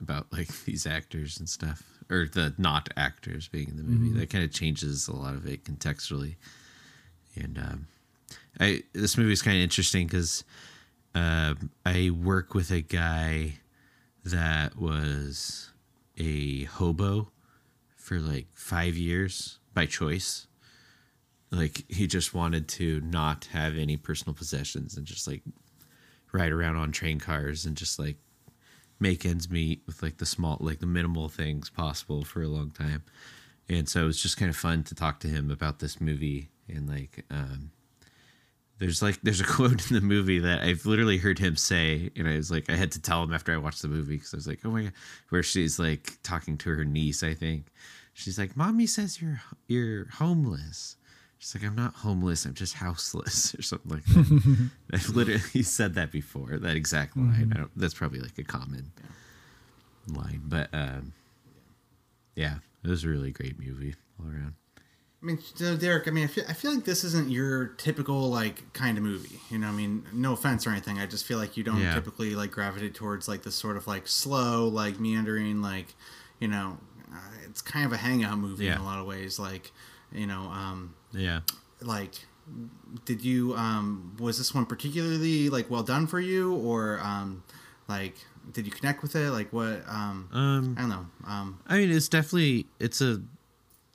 about like [LAUGHS] these actors and stuff, or the not actors being in the movie. That kind of changes a lot of it contextually. And um, I this movie is kind of interesting because um, I work with a guy that was a hobo for like five years by choice like he just wanted to not have any personal possessions and just like ride around on train cars and just like make ends meet with like the small like the minimal things possible for a long time and so it was just kind of fun to talk to him about this movie and like um there's like there's a [LAUGHS] quote in the movie that I've literally heard him say, and I was like, I had to tell him after I watched the movie because I was like, oh my god, where she's like talking to her niece, I think. She's like, "Mommy says you're you're homeless." She's like, "I'm not homeless. I'm just houseless," [LAUGHS] or something like that. [LAUGHS] I've literally [LAUGHS] said that before. That exact line. I don't, that's probably like a common line, but um, yeah, it was a really great movie all around. I mean, so Derek. I mean, I feel, I feel like this isn't your typical like kind of movie. You know, I mean, no offense or anything. I just feel like you don't Yeah. typically like gravitate towards like this sort of like slow, like meandering, like you know, uh, it's kind of a hangout movie in a lot of ways. Like, you know, um, Yeah. like, did you um, was this one particularly like well done for you, or um, like did you connect with it? Like, what? Um, Um, I don't know. Um, I mean, it's definitely it's a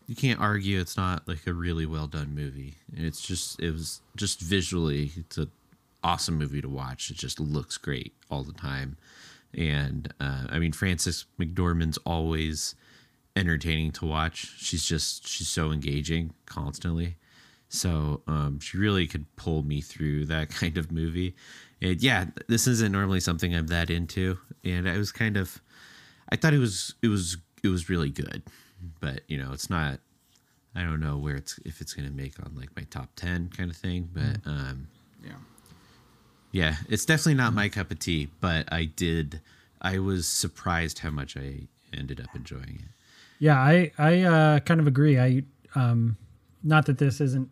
you can't argue it's not like a really well done movie. It's just it was just visually it's a awesome movie to watch. It just looks great all the time, and uh, I mean Frances McDormand's always entertaining to watch. She's just she's so engaging constantly. So um, she really could pull me through that [LAUGHS] kind of movie. And yeah, this isn't normally something I'm that into, and I was kind of I thought it was it was it was really good, but you know it's not. I don't know where it's if it's gonna make on like my top ten kind of thing, but um, yeah. yeah, it's definitely not my cup of tea. But I did. I was surprised how much I ended up enjoying it. Yeah, I I uh, kind of agree. I um, not that this isn't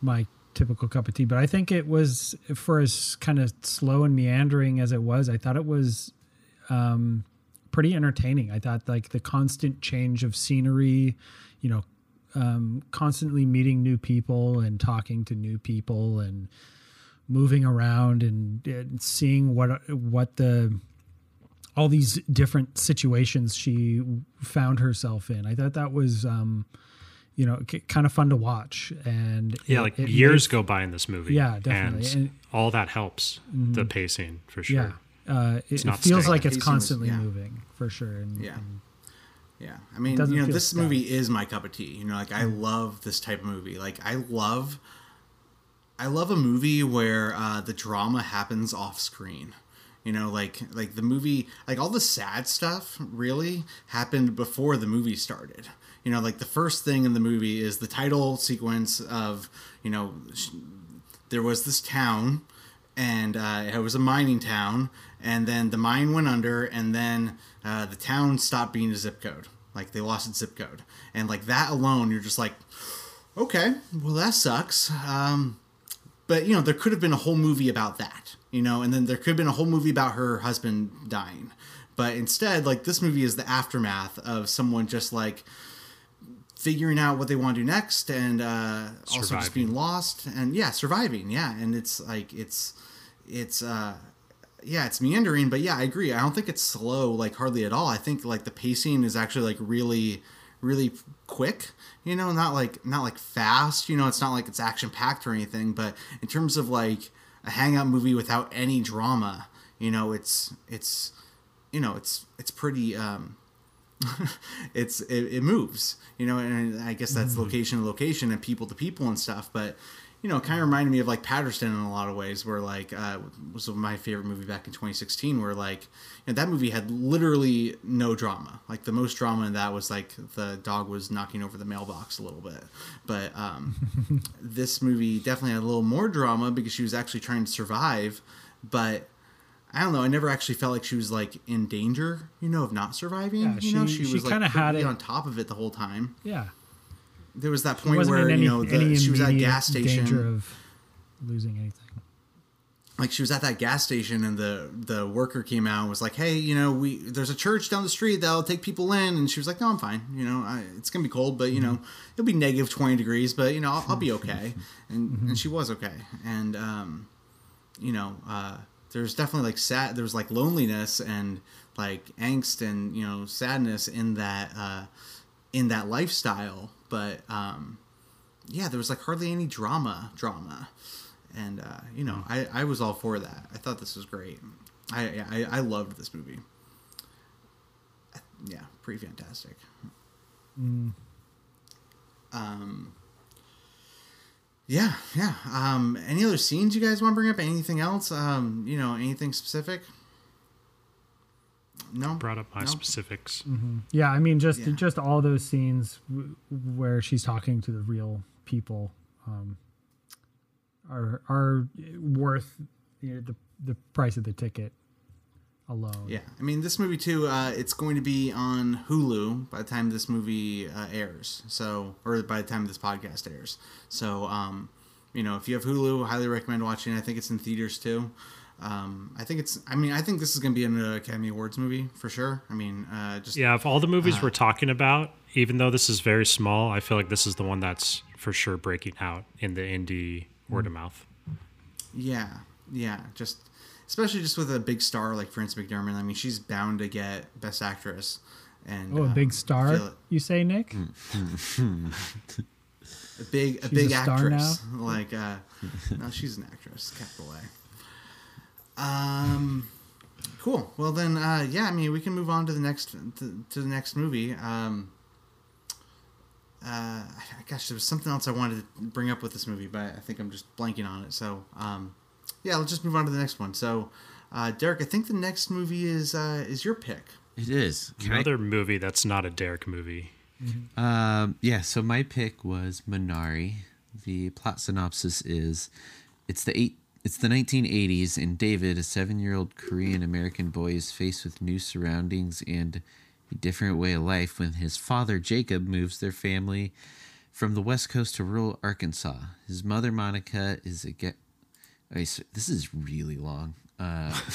my typical cup of tea, but I think it was for as kind of slow and meandering as it was. I thought it was um, pretty entertaining. I thought like the constant change of scenery, you know, um, constantly meeting new people and talking to new people and moving around and, and seeing what what the all these different situations she found herself in. I thought that was, um, you know, k- kind of fun to watch. And Yeah, it- like it years made- go by in this movie. Yeah, definitely. And, And- Mm-hmm. all that helps the pacing for sure. Yeah, uh, it, it not feels staying. like it's pacing was- constantly yeah. moving for sure. And, Yeah. and Yeah, I mean, you know, this stuck. movie is my cup of tea. You know, like I love this type of movie. Like I love, I love a movie where uh, the drama happens off screen. You know, like like the movie, like all the sad stuff really happened before the movie started. You know, like the first thing in the movie is the title sequence of you know, there was this town and uh, it was a mining town and then the mine went under and then uh, the town stopped being a zip code. Like they lost its zip code. And like that alone you're just like okay well that sucks. Um, but you know there could have been a whole movie about that you know and then there could have been a whole movie about her husband dying. But instead like this movie is the aftermath of someone just like figuring out what they want to do next and uh, also just being lost and yeah surviving yeah. And it's like it's it's uh yeah it's meandering but yeah i agree. I don't think it's slow like hardly at all. I think like the pacing is actually like really really quick you know not like not like fast you know it's not like it's action packed or anything but in terms of like a hangout movie without any drama you know it's it's you know it's it's pretty um [LAUGHS] it's it, it moves you know and i guess that's location to location and people to people and stuff but you know it kind of reminded me of like Paterson in a lot of ways where like uh was my favorite movie back in 2016 where like you know, that movie had literally no drama like the most drama in that was like the dog was knocking over the mailbox a little bit but um [LAUGHS] this movie definitely had a little more drama because she was actually trying to survive but I don't know. I never actually felt like she was like in danger, you know, of not surviving. Yeah, you know, she- she, she was like kinda had it- on top of it the whole time. Yeah. There was that point where in any, you know the, she was at a gas station, danger of losing anything. like she was at that gas station, and the the worker came out and was like, "Hey, you know, we there's a church down the street that'll take people in," and she was like, "No, I'm fine. You know, I, it's gonna be cold, but you know, it'll be negative twenty degrees, but you know, I'll, I'll be okay." And and she was okay, and um, you know, uh, there's definitely like sad. there's like loneliness and like angst and you know sadness in that uh, in that lifestyle. But um, yeah, there was like hardly any drama. Drama, and uh, you know, I I was all for that. I thought this was great. I I, I loved this movie. Yeah, pretty fantastic. Um. Yeah, yeah. Um, any other scenes you guys want to bring up? Anything else? Um, you know, anything specific? No. Brought up my No? specifics. Yeah, I mean, just Yeah. just all those scenes w- where she's talking to the real people um, are are worth you know, the the price of the ticket alone. Yeah, I mean, this movie too. Uh, it's going to be on Hulu by the time this movie uh, airs. So, or by the time this podcast airs. So, um, you know, if you have Hulu, highly recommend watching. I think it's in theaters too. Um, I think it's. I mean, I think this is going to be an uh, Academy Awards movie for sure. I mean, uh, just Yeah, of all the movies Uh-huh. we're talking about, even though this is very small, I feel like this is the one that's for sure breaking out in the indie word of mouth. Yeah, yeah, just especially just with a big star like Frances McDormand. I mean, she's bound to get Best Actress. And Oh, a um, big star, you say, Nick? [LAUGHS] a big a She's big a star actress. Like uh, no, she's an actress. Capital A. Um, cool. Well then, uh, yeah. I mean, we can move on to the next to, to the next movie. Um, uh, gosh, there was something else I wanted to bring up with this movie, but I think I'm just blanking on it. So, um, yeah, let's just move on to the next one. So, uh, Derek, I think the next movie is uh, is your pick. It is. Can I- Another movie that's not a Derek movie. Um, yeah, so my pick was Minari. The plot synopsis is it's the eight it's the 1980s and David, a 7-year-old Korean American boy is faced with new surroundings and a different way of life when his father Jacob moves their family from the west coast to rural Arkansas. His mother Monica is a get okay, so this is really long. Uh, [LAUGHS]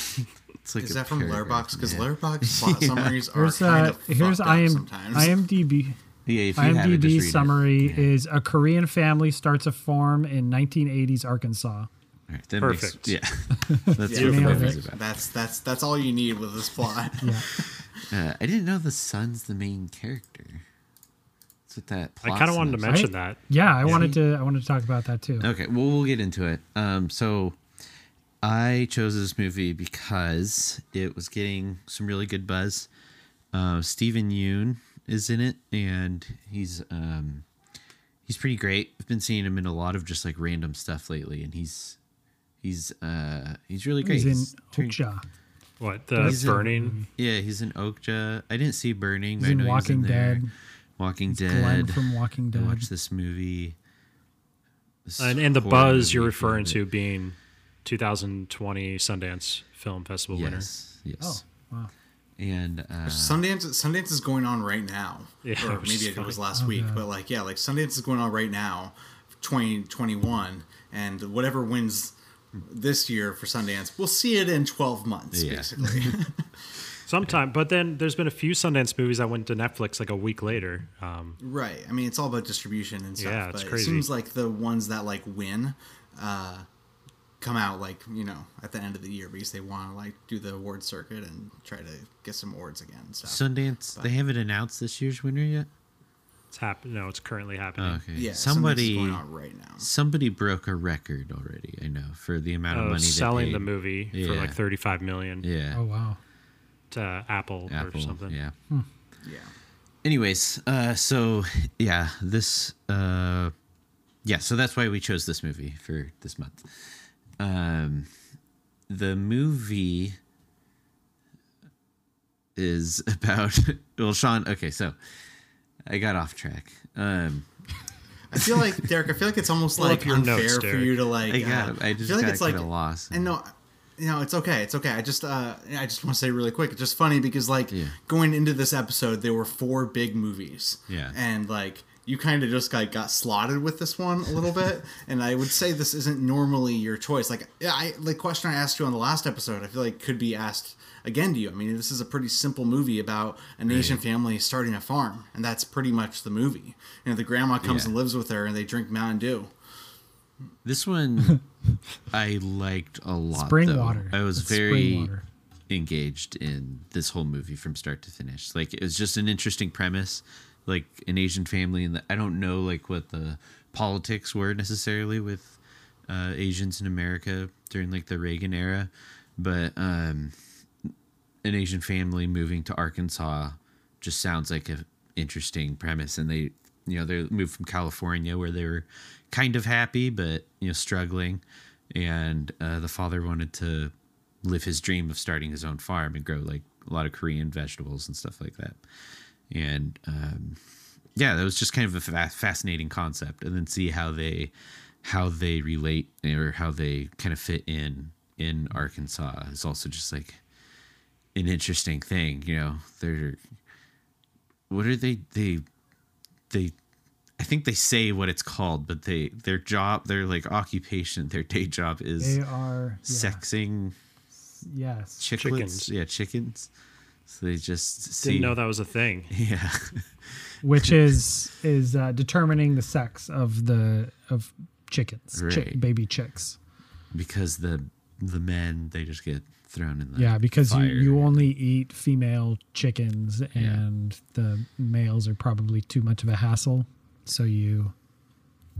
it's like Is that from paragraph. Letterboxd? Because [LAUGHS] Yeah. Letterboxd plot summaries are Here's kind uh, of here's fucked up IM, sometimes. IMDb. Yeah, if you have it, just read IMDb it. summary Yeah. is a Korean family starts a farm in 1980s Arkansas. All right, that Perfect. [LAUGHS] Makes, yeah, that's Yeah, what the movie's about. That's that's that's all you need with this plot. Yeah. [LAUGHS] Uh, I didn't know the son's the main character. That's what that. I kind of wanted to synopsis- mention that. Yeah, I wanted to I wanted to talk about that too. Okay, well, we'll get into it. Um, so I chose this movie because it was getting some really good buzz. Uh, Steven Yeun is in it, and he's um, he's pretty great. I've been seeing him in a lot of just like random stuff lately, and he's he's uh he's really great. He's in Okja. What the He's in- burning? Yeah, he's in Okja. I didn't see Burning. He's but I in know he was Walking there. Dead. Walking Glenn Dead. from Walking I Dead. watched this movie. This And, and the buzz you're referring to being 2020 Sundance Film Festival winner. Yes, yes. Oh, wow. And uh, Sundance Sundance is going on right now. Yeah, or maybe it was funny. last week, but like yeah, like Sundance is going on right now, 2021, and whatever wins this year for Sundance, we'll see it in 12 months Yeah. basically. [LAUGHS] Sometime, but then there's been a few Sundance movies that went to Netflix like a week later. Um, right. I mean, it's all about distribution and stuff, Yeah, it's but crazy. it seems like the ones that like win uh come out like, you know, at the end of the year because they want to like do the award circuit and try to get some awards again and stuff. Sundance. They haven't announced this year's winner yet. It's happen. No, it's currently happening. Okay. yeah, somebody going on right now. somebody broke a record already. I know for the amount of Of money selling paid. the movie for like 35 million Yeah, Oh wow. to Apple, Apple. or something. Yeah. Yeah. Anyways, uh, so yeah, this uh, yeah, so that's why we chose this movie for this month. Um, the movie is [LAUGHS] about well, Sean. Okay, so I got off track. Um, I feel like [LAUGHS] Derek. I feel like it's almost Pull like up unfair notes, for you to like. I got. uh, I just feel like got it's like kind of lost. and no, you know, it's okay. It's okay. I just, uh, I just want to say really quick. It's just funny because like Yeah. going into this episode, there were four big movies. Yeah. and like you kind of just like got slotted with this one a little bit. [LAUGHS] And I would say this isn't normally your choice. Like, yeah, I the question I asked you on the last episode, I feel like could be asked again to you. I mean, this is a pretty simple movie about an Asian family starting a farm, and that's pretty much the movie. You know, the grandma comes Yeah. and lives with her, and they drink Mountain Dew. This one [LAUGHS] I liked a lot. Spring though. water. I was It's very engaged in this whole movie from start to finish. Like it was just an interesting premise, like an Asian family, and I don't know like what the politics were necessarily with uh, Asians in America during like the Reagan era, but um, an Asian family moving to Arkansas just sounds like an interesting premise, and they you know they moved from California where they were kind of happy but you know struggling, and uh, the father wanted to live his dream of starting his own farm and grow like a lot of Korean vegetables and stuff like that. And um, yeah, that was just kind of a fa- fascinating concept, and then see how they how they relate or how they kind of fit in in Arkansas is also just like an interesting thing. You know, they're what are they they they I think they say what it's called, but they their job, their like occupation, their day job is They are yeah, sexing Yes. chicklets. Chickens. Yeah, chickens. So they just see. Didn't know that was a thing. [LAUGHS] Yeah, Which is is uh, determining the sex of the of chickens, chick, Right. baby chicks. because the the men they just get thrown in the Yeah, because you, fire. you only eat female chickens and the males are probably too much of a hassle. So you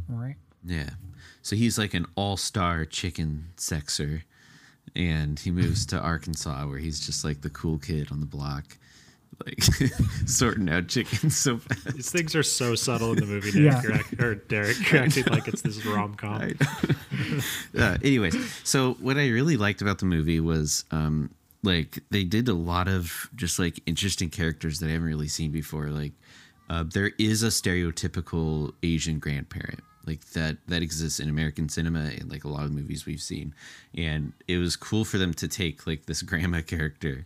right? Yeah. So he's like an all star chicken sexer. And he moves to Arkansas where he's just like the cool kid on the block, like [LAUGHS] sorting out chickens so fast. These things are so subtle in the movie. Nick. Yeah. You're act- or Derek, you're [LAUGHS] acting like it's this rom com. [LAUGHS] Uh, anyways, so what I really liked about the movie was um, like they did a lot of just like interesting characters that I haven't really seen before. Like uh, there is a stereotypical Asian grandparent like that that exists in American cinema and like a lot of movies we've seen, and it was cool for them to take like this grandma character.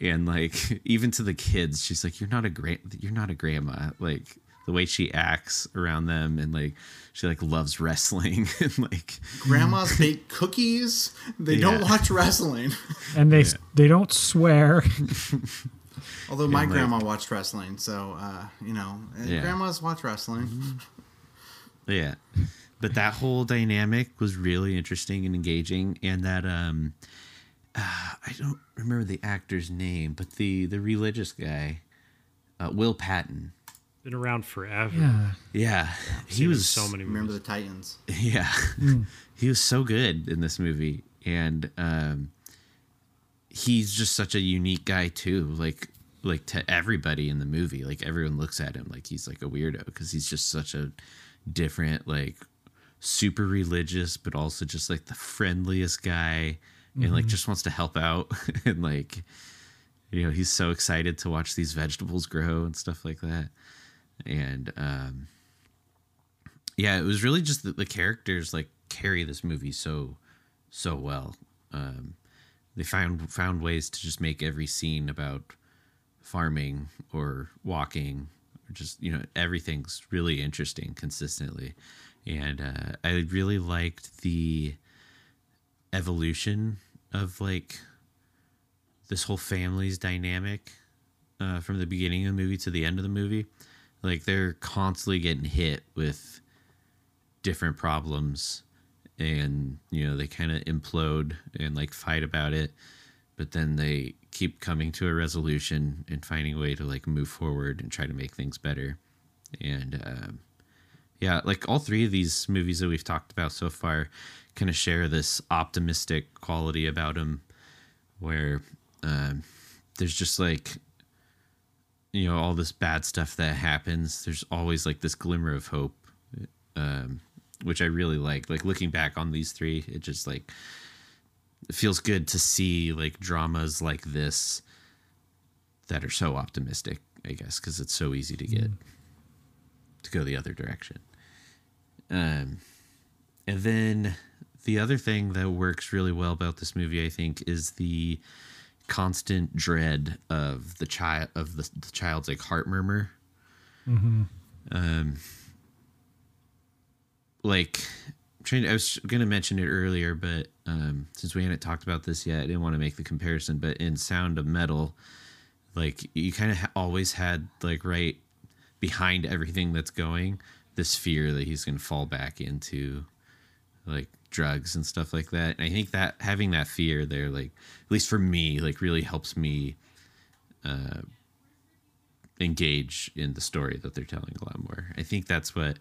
And like [LAUGHS] even to the kids, she's like, "You're not a grand, you're not a grandma." Like the way she acts around them, and like she like loves wrestling, [LAUGHS] and like Grandmas bake cookies. They don't watch wrestling. [LAUGHS] And they they don't swear. Although my like- grandma watched wrestling, so uh, you know, uh, Yeah. grandmas watch wrestling. Yeah. But that whole dynamic was really interesting and engaging and that um uh, I don't remember the actor's name, but the the religious guy uh, Will Patton. Been around forever. yeah. Yeah. He was so many Remember the Titans? yeah. [LAUGHS] he was so good in this movie and um he's just such a unique guy too. Like like to everybody in the movie. Like everyone looks at him like he's like a weirdo because he's just such a different, like super religious, but also just like the friendliest guy and mm-hmm. like just wants to help out [LAUGHS] and like you know he's so excited to watch these vegetables grow and stuff like that. And um yeah it was really just that the characters like carry this movie so so well. Um they found found ways to just make every scene about farming or walking or just you know everything's really interesting consistently. And uh, i really liked the evolution of like this whole family's dynamic uh, from the beginning of the movie to the end of the movie like they're constantly getting hit with different problems and you know they kind of implode and like fight about it but then they keep coming to a resolution and finding a way to like move forward and try to make things better. And um, yeah like all three of these movies that we've talked about so far kind of share this optimistic quality about him where um, there's just like you know all this bad stuff that happens there's always like this glimmer of hope um, which I really like. Like looking back on these three, it just like it feels good to see like dramas like this that are so optimistic. I guess because it's so easy to get mm. to go the other direction. Um, and then the other thing that works really well about this movie, I think, is the constant dread of the child of the, the child's like heart murmur. Mm-hmm. Um, like I was going to mention it earlier, but um, since we hadn't talked about this yet, I didn't want to make the comparison. But in Sound of Metal, like you kind of ha- always had like right behind everything that's going this fear that he's going to fall back into like drugs and stuff like that. And I think that having that fear there, like at least for me, like really helps me uh, engage in the story that they're telling a lot more. I think that's what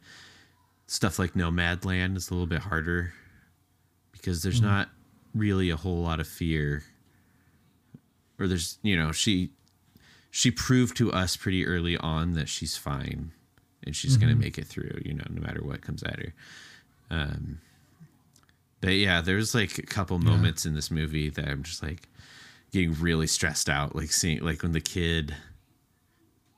stuff like Nomadland is a little bit harder because there's mm not really a whole lot of fear or there's you know she she proved to us pretty early on that she's fine and she's mm-hmm. gonna make it through you know no matter what comes at her um yeah there's like a couple yeah. moments in this movie that i'm just like getting really stressed out like seeing like when the kid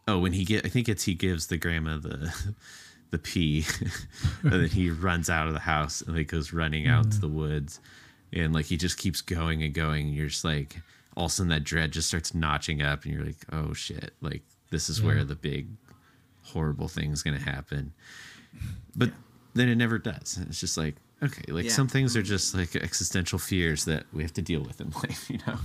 oh when he get i think it's he gives the grandma the [LAUGHS] the pee [LAUGHS] and then he [LAUGHS] runs out of the house and like goes running out mm. to the woods and like he just keeps going and going and you're just like all of a sudden that dread just starts notching up and you're like oh shit like this is yeah. where the big horrible thing's gonna happen but yeah. then it never does it's just like okay like yeah. some things are just like existential fears that we have to deal with in [LAUGHS] life you know?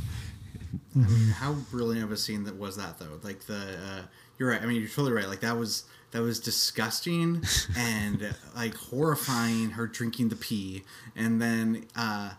Mm-hmm. how brilliant of a scene that was that though. Like the uh, you're right. I mean you're totally right. Like that was that was disgusting [LAUGHS] and like horrifying her drinking the pee. And then uh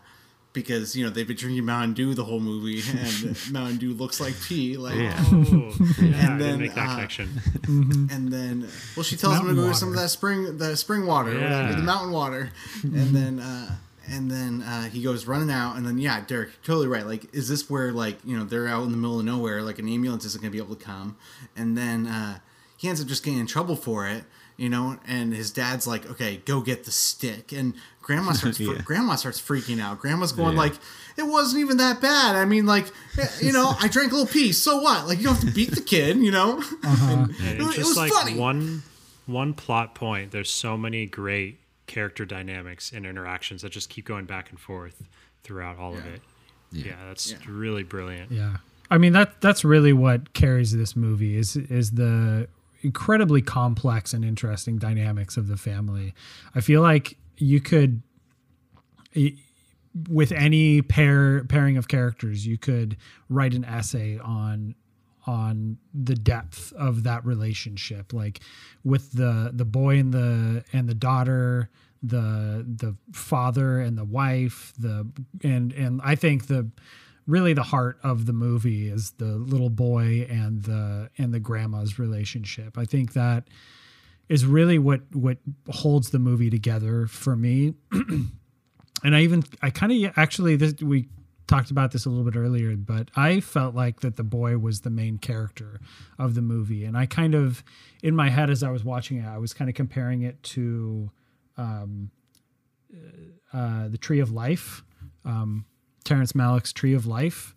because you know they've been drinking Mountain Dew the whole movie, and [LAUGHS] Mountain Dew looks like pee. Like, yeah. oh. yeah, and then make that uh, connection. [LAUGHS] And then, well, she tells him to go to some of that spring, the spring water, yeah. the mountain water, and then, uh, and then uh, he goes running out, and then yeah, Derek, totally right. Like, is this where like you know they're out in the middle of nowhere, like an ambulance isn't going to be able to come, and then. uh he ends up just getting in trouble for it, you know. And his dad's like, "Okay, go get the stick." And grandma [LAUGHS] starts yeah. grandma starts freaking out. Grandma's going yeah. like, "It wasn't even that bad. I mean, like, you know, I drank a little piece. So what? Like, you don't have to beat the kid, you know." Uh-huh. [LAUGHS] it, it, was like funny. one one plot point. There's so many great character dynamics and interactions that just keep going back and forth throughout all yeah. of it. Yeah, yeah that's really brilliant. Yeah. I mean that that's really what carries this movie is is the incredibly complex and interesting dynamics of the family. I feel like you could with any pair pairing of characters, you could write an essay on on the depth of that relationship like with the the boy and the and the daughter the the father and the wife the and and I think the really the heart of the movie is the little boy and the and the grandma's relationship. I think that is really what what holds the movie together for me. [CLEARS THROAT] and I even I kind of actually this we talked about this a little bit earlier, but I felt like that the boy was the main character of the movie, and I kind of, in my head as I was watching it, I was kind of comparing it to, um, uh, the Tree of Life, um, Terrence Malick's Tree of Life,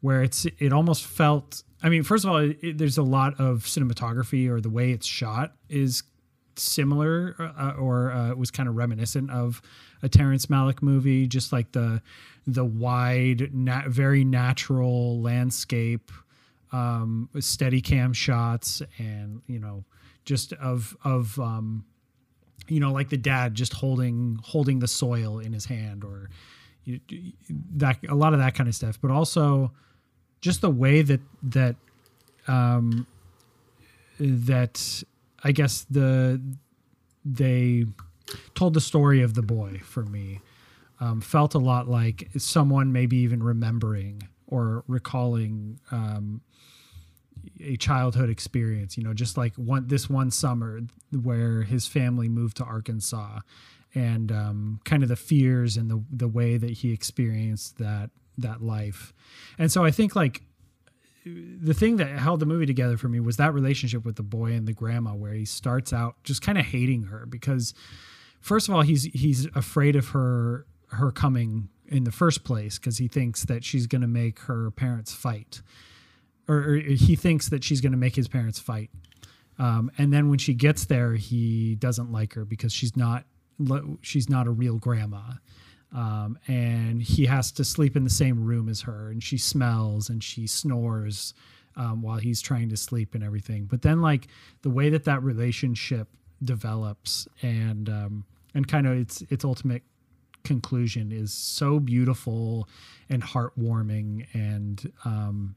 where it's it almost felt. I mean, first of all, it, there's a lot of cinematography or the way it's shot is similar uh, or uh, was kind of reminiscent of a Terrence Malick movie, just like the the wide, nat- very natural landscape, um, steady cam shots, and you know, just of of um, you know, like the dad just holding holding the soil in his hand, or you, that a lot of that kind of stuff, but also just the way that that um, that I guess the they told the story of the boy for me. Um, felt a lot like someone maybe even remembering or recalling um, a childhood experience. You know, just like one this one summer where his family moved to Arkansas, and um, kind of the fears and the the way that he experienced that that life. And so I think like the thing that held the movie together for me was that relationship with the boy and the grandma where he starts out just kind of hating her because first of all he's he's afraid of her her coming in the first place because he thinks that she's going to make her parents fight or, or he thinks that she's going to make his parents fight um, and then when she gets there he doesn't like her because she's not she's not a real grandma um, and he has to sleep in the same room as her and she smells and she snores um, while he's trying to sleep and everything but then like the way that that relationship develops and um, and kind of its its ultimate conclusion is so beautiful and heartwarming and um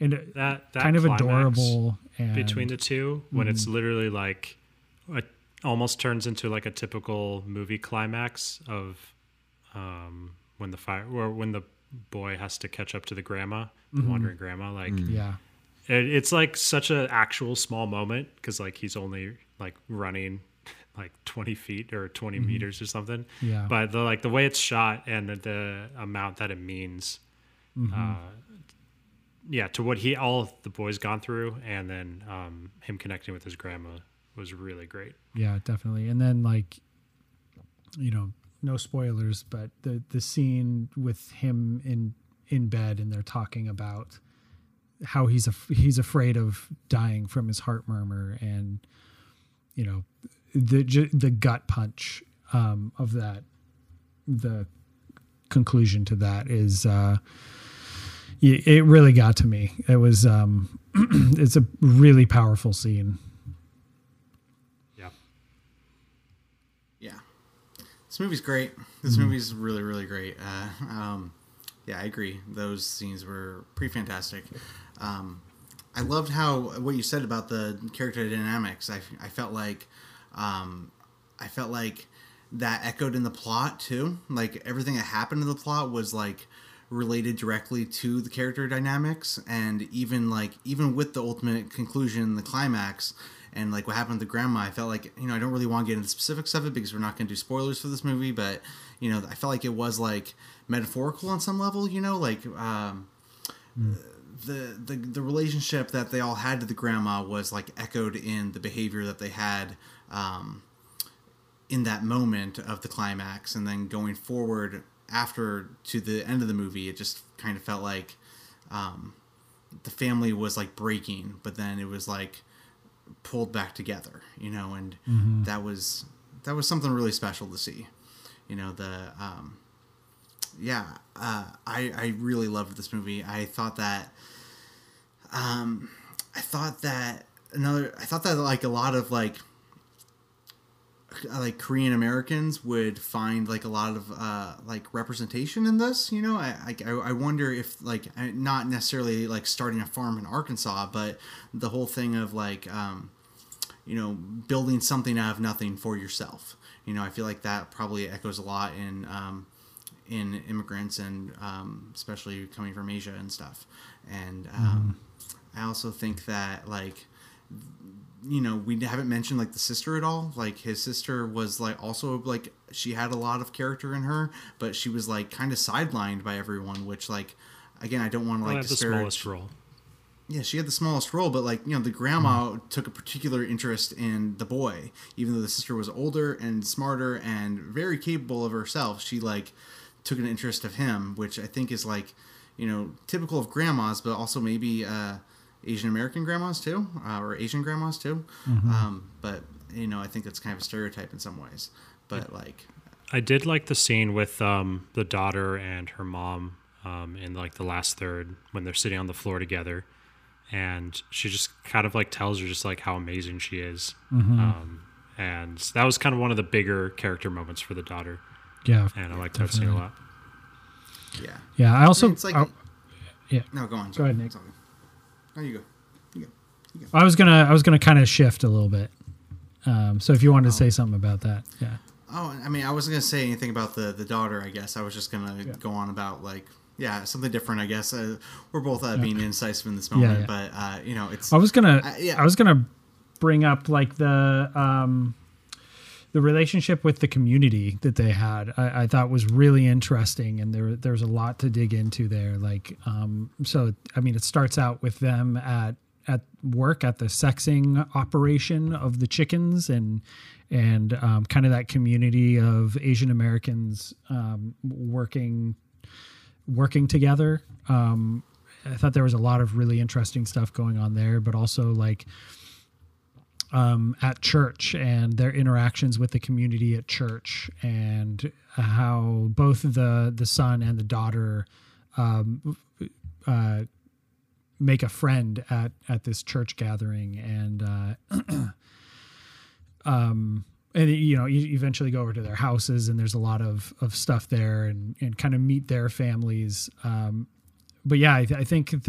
and that, that kind of adorable and, between the two when mm-hmm. it's literally like it almost turns into like a typical movie climax of um, when the fire or when the boy has to catch up to the grandma, the mm-hmm. wandering grandma. Like, mm. yeah, it, it's like such an actual small moment because like he's only like running [LAUGHS] like 20 feet or 20 mm-hmm. meters or something. Yeah. But the like the way it's shot and the, the amount that it means, mm-hmm. uh, yeah, to what he all the boys gone through, and then um, him connecting with his grandma was really great. Yeah, definitely. And then like, you know, no spoilers, but the the scene with him in in bed and they're talking about how he's af- he's afraid of dying from his heart murmur and you know the the gut punch um, of that the conclusion to that is uh, it really got to me it was um, [CLEARS THROAT] it's a really powerful scene This movie's great. This mm-hmm. movie's really, really great. Uh, um, yeah, I agree. Those scenes were pretty fantastic. Um, I loved how what you said about the character dynamics. I, I felt like, um, I felt like that echoed in the plot too. Like everything that happened in the plot was like related directly to the character dynamics, and even like even with the ultimate conclusion, the climax and like what happened to grandma i felt like you know i don't really want to get into the specifics of it because we're not going to do spoilers for this movie but you know i felt like it was like metaphorical on some level you know like um, mm. the, the the relationship that they all had to the grandma was like echoed in the behavior that they had um, in that moment of the climax and then going forward after to the end of the movie it just kind of felt like um, the family was like breaking but then it was like pulled back together, you know, and mm-hmm. that was that was something really special to see. You know, the um, yeah, uh, I I really loved this movie. I thought that um, I thought that another I thought that like a lot of like like Korean Americans would find like a lot of uh, like representation in this. You know, I, I I wonder if like not necessarily like starting a farm in Arkansas, but the whole thing of like um, you know building something out of nothing for yourself. You know, I feel like that probably echoes a lot in um, in immigrants and um, especially coming from Asia and stuff. And um, mm. I also think that like you know we haven't mentioned like the sister at all. Like his sister was like also like she had a lot of character in her but she was like kind of sidelined by everyone which like again i don't want to like the smallest role. Yeah she had the smallest role but like you know the grandma mm. took a particular interest in the boy. Even though the sister was older and smarter and very capable of herself she like took an interest of him which i think is like you know typical of grandmas but also maybe uh Asian American grandmas too, uh, or Asian grandmas too. Mm-hmm. Um, but you know, I think that's kind of a stereotype in some ways. But like, I did like the scene with um, the daughter and her mom um, in like the last third when they're sitting on the floor together, and she just kind of like tells her just like how amazing she is. Mm-hmm. Um, and that was kind of one of the bigger character moments for the daughter. Yeah, and I liked that scene a lot. Yeah, yeah. I also, I mean, it's like, I, yeah. No, go on. Go ahead, Nick. Oh, you go. You go. You go. I was gonna I was gonna kind of shift a little bit. Um, so if you wanted to oh. say something about that, yeah. Oh, I mean, I wasn't gonna say anything about the the daughter. I guess I was just gonna yeah. go on about like yeah something different. I guess uh, we're both uh, being incisive in this moment, yeah, but uh, you know it's. I was gonna yeah I was gonna bring up like the um the relationship with the community that they had, I, I, thought was really interesting, and there there's a lot to dig into there. Like, um, so I mean, it starts out with them at at work at the sexing operation of the chickens, and and um, kind of that community of Asian Americans um, working working together. Um, I thought there was a lot of really interesting stuff going on there, but also like um, at church and their interactions with the community at church and how both the the son and the daughter um, uh, make a friend at at this church gathering and uh, [CLEARS THROAT] um and you know you eventually go over to their houses and there's a lot of of stuff there and and kind of meet their families um but yeah I, th- I think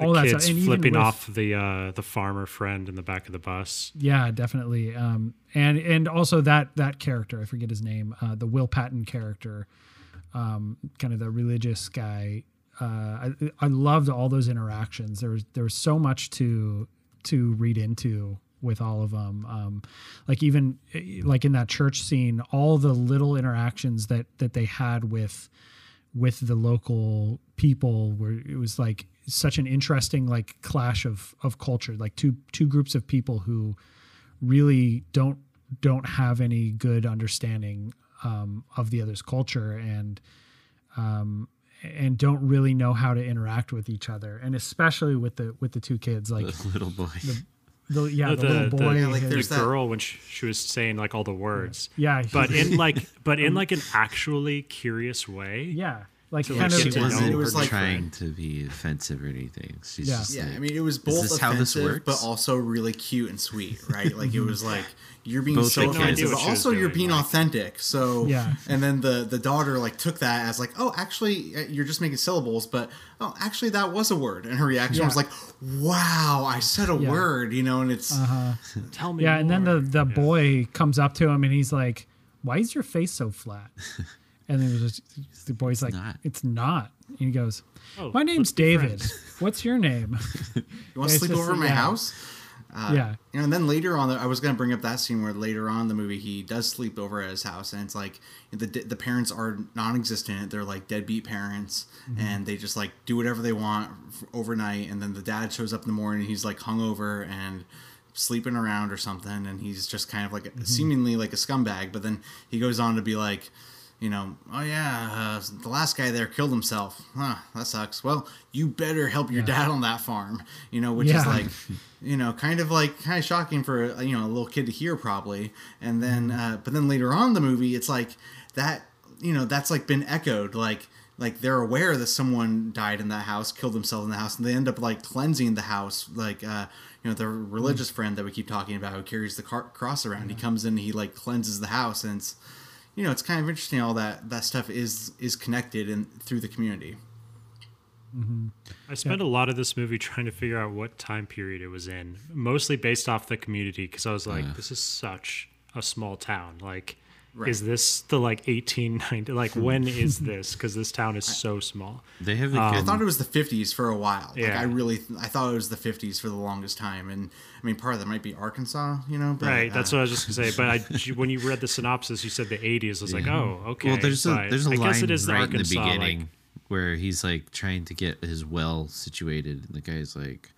they're all that kids flipping with, off the uh, the farmer friend in the back of the bus. Yeah, definitely. Um, and and also that that character, I forget his name, uh, the Will Patton character, um, kind of the religious guy. Uh, I, I loved all those interactions. There was there was so much to to read into with all of them. Um, like even like in that church scene, all the little interactions that that they had with with the local people where it was like such an interesting like clash of of culture like two two groups of people who really don't don't have any good understanding um, of the other's culture and um, and don't really know how to interact with each other and especially with the with the two kids like the little boy the, the, yeah, the, the, little boy, the, yeah, like the girl when she, she, was saying like all the words. Yeah, but in like, but in [LAUGHS] like an actually curious way. Yeah, like kind like of she wasn't it was like trying to be offensive or anything. She's yeah, yeah. Like, I mean, it was both this offensive, but also really cute and sweet, right? Like it was like [LAUGHS] you're being both so offensive, but also you're being like, authentic. So yeah, and then the the daughter like took that as like, oh, actually, uh, you're just making syllables, but oh, actually, that was a word, and her reaction yeah. was like, wow, I said a yeah. word, you know, and it's uh-huh. [LAUGHS] tell me, yeah, more. and then the the boy comes up to him and he's like, why is your face so flat? [LAUGHS] And then just, the boy's it's like, not. "It's not." And he goes, oh, "My name's David. What's your name?" [LAUGHS] you want to sleep over my yeah. house? Uh, yeah. You know, and then later on, I was going to bring up that scene where later on the movie he does sleep over at his house, and it's like the the parents are non-existent. They're like deadbeat parents, mm-hmm. and they just like do whatever they want overnight. And then the dad shows up in the morning, he's like hungover and sleeping around or something, and he's just kind of like mm-hmm. seemingly like a scumbag. But then he goes on to be like you know, oh yeah, uh, the last guy there killed himself. Huh, that sucks. Well, you better help your yeah. dad on that farm. You know, which yeah. is like, [LAUGHS] you know, kind of like kind of shocking for uh, you know a little kid to hear probably. And then, mm-hmm. uh, but then later on the movie, it's like that. You know, that's like been echoed. Like, like they're aware that someone died in that house, killed themselves in the house, and they end up like cleansing the house. Like, uh, you know, the religious mm-hmm. friend that we keep talking about who carries the car- cross around. He comes in, he like cleanses the house, and it's you know, it's kind of interesting all that that stuff is is connected and through the community. Mm-hmm. I spent yeah. a lot of this movie trying to figure out what time period it was in, mostly based off the community, because I was like, uh. this is such a small town. Like, Right. is this the like 1890? Like [LAUGHS] when is this? Because this town is so small. They have a I good. thought it was the 50s for a while. Like Yeah. I really, I thought it was the 50s for the longest time. And I mean, part of that might be Arkansas, you know. But, Right, that's uh, what I was just gonna say. But I, [LAUGHS] when you read the synopsis, you said the 80s. I was like, oh, okay. well, there's a there's a I line guess it is the right Arkansas, in the like- beginning where he's like trying to get his well situated, and the guy's like,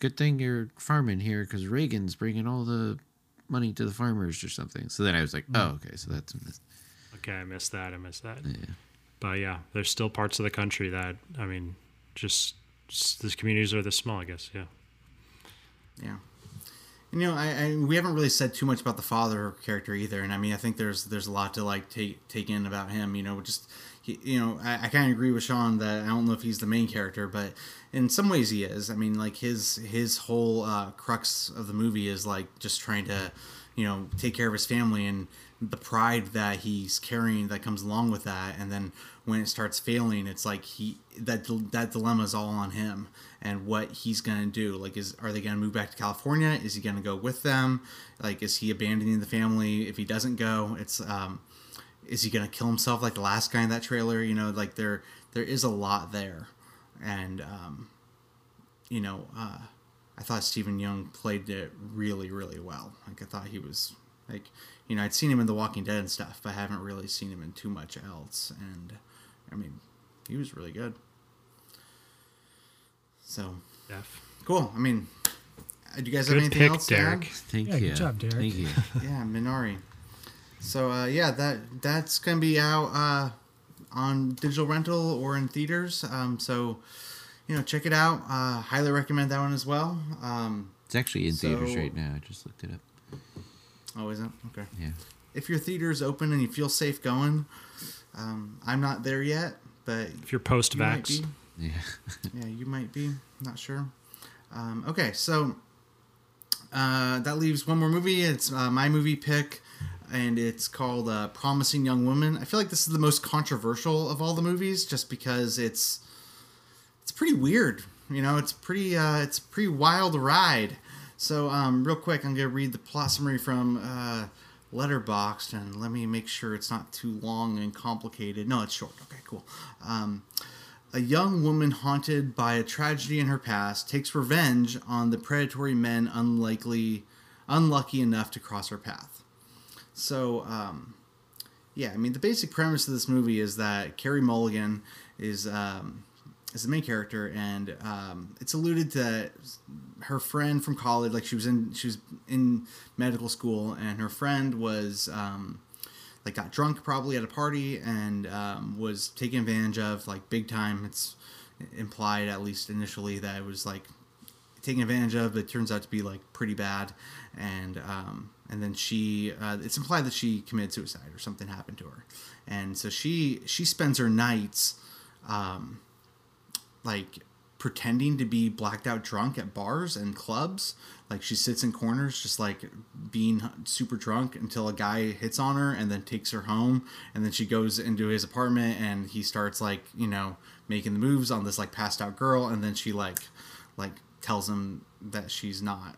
"Good thing you're farming here because Reagan's bringing all the money to the farmers or something." So then I was like, Hmm. "Oh, okay, so that's." Okay, I missed that. I missed that. Yeah. But yeah, there's still parts of the country that I mean, just, just these communities are this small. I guess. Yeah. Yeah. You know, I, I we haven't really said too much about the father character either, and I mean, I think there's there's a lot to like take take in about him. You know, just he, you know, I, I kind of agree with Sean that I don't know if he's the main character, but in some ways he is. I mean, like his his whole uh, crux of the movie is like just trying to, you know, take care of his family and the pride that he's carrying that comes along with that, and then when it starts failing, it's like he that that dilemma is all on him and what he's gonna do. Like, is are they gonna move back to California? Is he gonna go with them? Like, is he abandoning the family if he doesn't go? It's um, is he gonna kill himself like the last guy in that trailer? You know, like there there is a lot there, and um, you know, uh, I thought Steven Yeun played it really really well. Like, I thought he was like, you know, I'd seen him in The Walking Dead and stuff, but I haven't really seen him in too much else, and I mean, he was really good. So Def. cool. I mean, uh, do you guys have anything pick, else to Derek. add? Thank Yeah, you. good job, Derek. Thank you. [LAUGHS] Yeah, Minari. So uh, yeah, that that's gonna be out uh, on digital rental or in theaters. Um, so you know, check it out. Uh, highly recommend that one as well. Um, It's actually in theaters right now. I just looked it up. Oh, is it okay? Yeah. If your theater is open and you feel safe going, um, I'm not there yet, but If you're post-vax, be. Yeah. [LAUGHS] yeah, you might be. Not sure. Um, okay, so uh, that leaves one more movie. It's uh, my movie pick, and it's called uh, "Promising Young Woman." I feel like this is the most controversial of all the movies, just because it's it's pretty weird. You know, it's pretty uh, it's pretty wild ride. So, um, real quick, I'm gonna read the plot summary from uh, Letterboxd, and let me make sure it's not too long and complicated. No, it's short. Okay, cool. Um, a young woman haunted by a tragedy in her past takes revenge on the predatory men unlikely, unlucky enough to cross her path. So, um, yeah, I mean, the basic premise of this movie is that Carey Mulligan is um, is the main character, and um, it's alluded to her friend from college. Like she was in she was in medical school, and her friend was. Um, like got drunk probably at a party and um, was taken advantage of like big time. It's implied at least initially that it was like taken advantage of. But it turns out to be like pretty bad, and um, and then she uh, it's implied that she committed suicide or something happened to her, and so she she spends her nights um, like pretending to be blacked out drunk at bars and clubs. Like she sits in corners, just like being super drunk until a guy hits on her and then takes her home. And then she goes into his apartment and he starts like, you know, making the moves on this like passed out girl. And then she like, like tells him that she's not,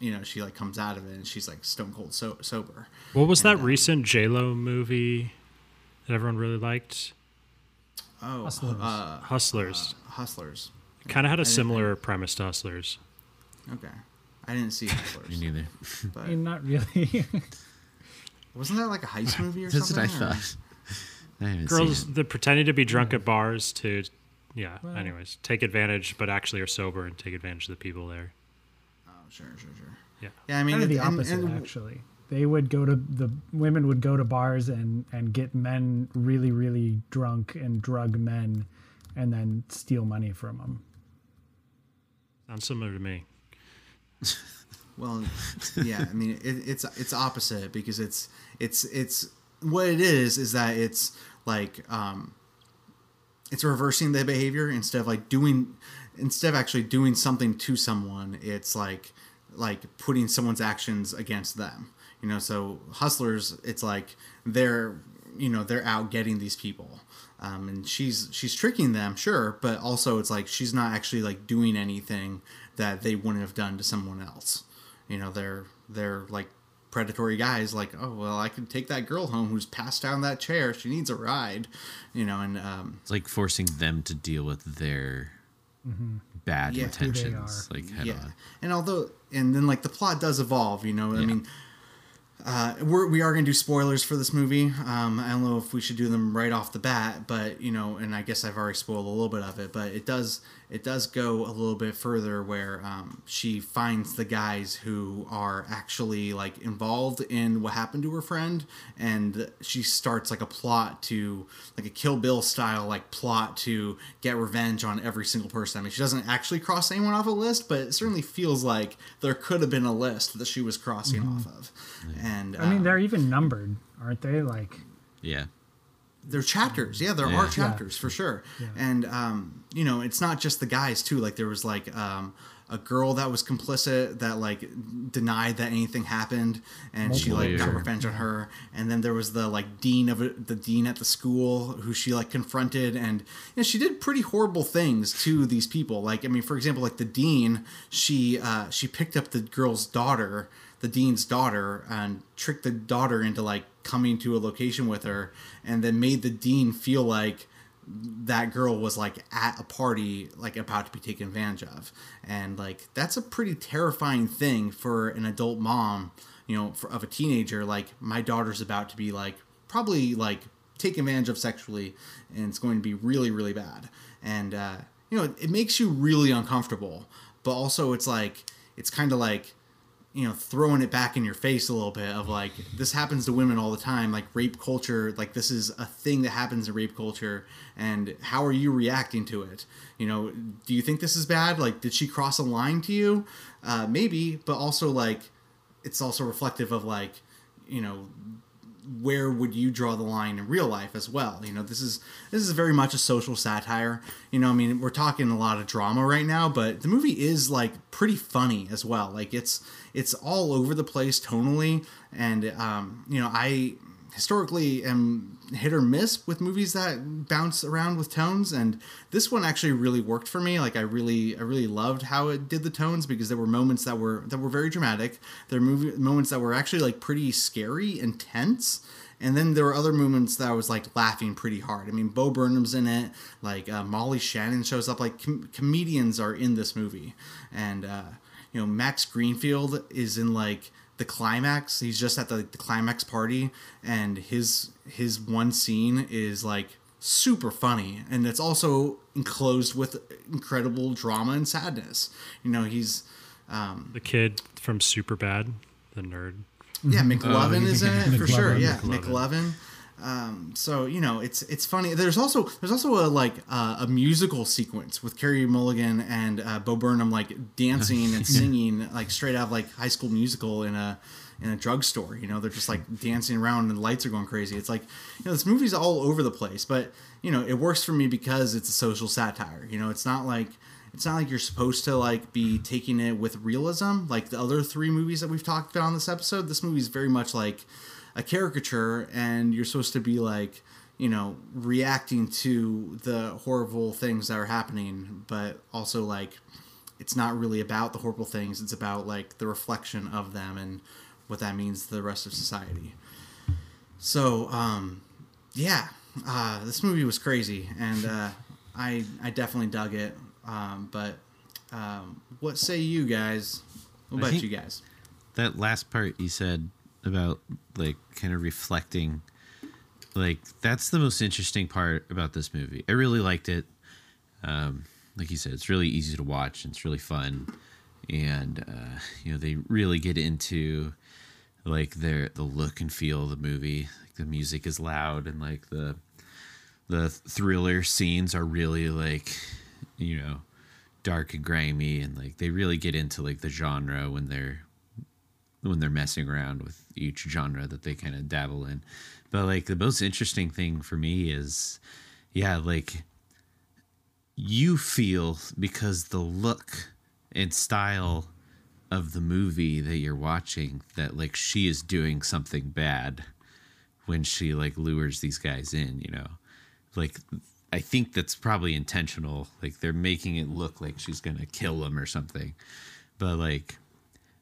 you know, she like comes out of it and she's like stone cold so- sober. what was that And, uh, recent J Lo movie that everyone really liked? Oh, Hustlers. Uh, Hustlers. Hustlers. Kind of had a I didn't- similar premise to Hustlers. Okay. I didn't see [LAUGHS] Me Hustlers. neither. I mean, not really. [LAUGHS] Wasn't that like a heist movie or [LAUGHS] That's what I something? or- thought. I Girls, seen it. the pretending to be drunk at bars to, yeah. Well- anyways, take advantage, but actually are sober and take advantage of the people there. Oh, sure, sure, sure. Yeah. Yeah, I mean, kind of the and- opposite, and- actually. They would go to the women would go to bars and and get men really really drunk and drug men, and then steal money from them. Sounds similar to me. [LAUGHS] Well, yeah, I mean, it, it's it's opposite because it's it's it's what it is is that it's like um, it's reversing the behavior instead of like doing instead of actually doing something to someone. It's like like putting someone's actions against them. You know, so hustlers, it's like they're you know they're out getting these people. Um, and she's she's tricking them, sure, but also it's like she's not actually like doing anything that they wouldn't have done to someone else. You know, they're they're like predatory guys like oh well i can take that girl home who's passed down that chair. She needs a ride. You know and um, it's like forcing them to deal with their bad Yeah. Intentions like head yeah. on. And although and then like the plot does evolve you know i mean uh, we're, we are going to do spoilers for this movie. Um, I don't know if we should do them right off the bat, but you know, and I guess I've already spoiled a little bit of it. But it does it does go a little bit further where um, she finds the guys who are actually like involved in what happened to her friend, and she starts like a plot to like a Kill Bill style like plot to get revenge on every single person. I mean, she doesn't actually cross anyone off a list, but it certainly feels like there could have been a list that she was crossing off of. And I mean, um, they're even numbered, aren't they? Like, yeah they're chapters yeah there Yeah. are chapters for sure Yeah. and um you know it's not just the guys too. Like there was like um a girl that was complicit that like denied that anything happened and she like got revenge on her. And then there was the like dean of the dean at the school who she like confronted and you know she did pretty horrible things to these people. Like i mean for example like the dean she uh she picked up the girl's daughter the dean's daughter and tricked the daughter into like coming to a location with her and then made the dean feel like that girl was like at a party like about to be taken advantage of. And like that's a pretty terrifying thing for an adult mom you know for, of a teenager. Like my daughter's about to be like probably like taken advantage of sexually and it's going to be really really bad. And uh you know it, it makes you really uncomfortable. But also it's like it's kind of like you know throwing it back in your face a little bit of like this happens to women all the time like rape culture like this is a thing that happens in rape culture and how are you reacting to it? You know do you think this is bad? Like did she cross a line to you? Uh, maybe but also like it's also reflective of like you know where would you draw the line in real life as well? You know this is this is very much a social satire. You know i mean we're talking a lot of drama right now but the movie is like pretty funny as well. Like it's it's all over the place tonally. And um you know i historically am hit or miss with movies that bounce around with tones and this one actually really worked for me like i really i really loved how it did the tones because there were moments that were that were very dramatic there were movie, moments that were actually like pretty scary and tense and then there were other moments that I was like laughing pretty hard. I mean, Bo Burnham's in it. Like uh, Molly Shannon shows up. Like com- comedians are in this movie, and uh, you know Max Greenfield is in like the climax. He's just at the, the climax party, and his his one scene is like super funny, and it's also enclosed with incredible drama and sadness. You know, he's um, The kid from Superbad, the nerd. yeah, McLovin is in it [LAUGHS] for sure. Yeah, McLovin. McLovin. Um, so you know, it's it's funny. There's also there's also a like uh, a musical sequence with Carey Mulligan and uh, Bo Burnham like dancing and [LAUGHS] singing like straight out of like High School Musical in a in a drugstore. You know, they're just like hmm. dancing around and the lights are going crazy. It's like you know, this movie's all over the place, but you know, it works for me because it's a social satire. You know, it's not like it's not like you're supposed to like be taking it with realism like the other three movies that we've talked about on this episode this movie is very much like a caricature and you're supposed to be like you know reacting to the horrible things that are happening but also like it's not really about the horrible things it's about like the reflection of them and what that means to the rest of society. So um yeah uh this movie was crazy and uh i i definitely dug it um but um what say you guys? What about you guys? that last part you said about like kind of reflecting like that's the most interesting part about this movie. I really liked it. Um like you said it's really easy to watch and it's really fun and uh you know they really get into like their the look and feel of the movie like the music is loud and like the the thriller scenes are really like you know dark and grimy and like they really get into like the genre when they're when they're messing around with each genre that they kind of dabble in. But like the most interesting thing for me is, yeah, like you feel because the look and style of the movie that you're watching that like she is doing something bad when she like lures these guys in, you know. Like I think that's probably intentional. Like they're making it look like she's going to kill them or something. But like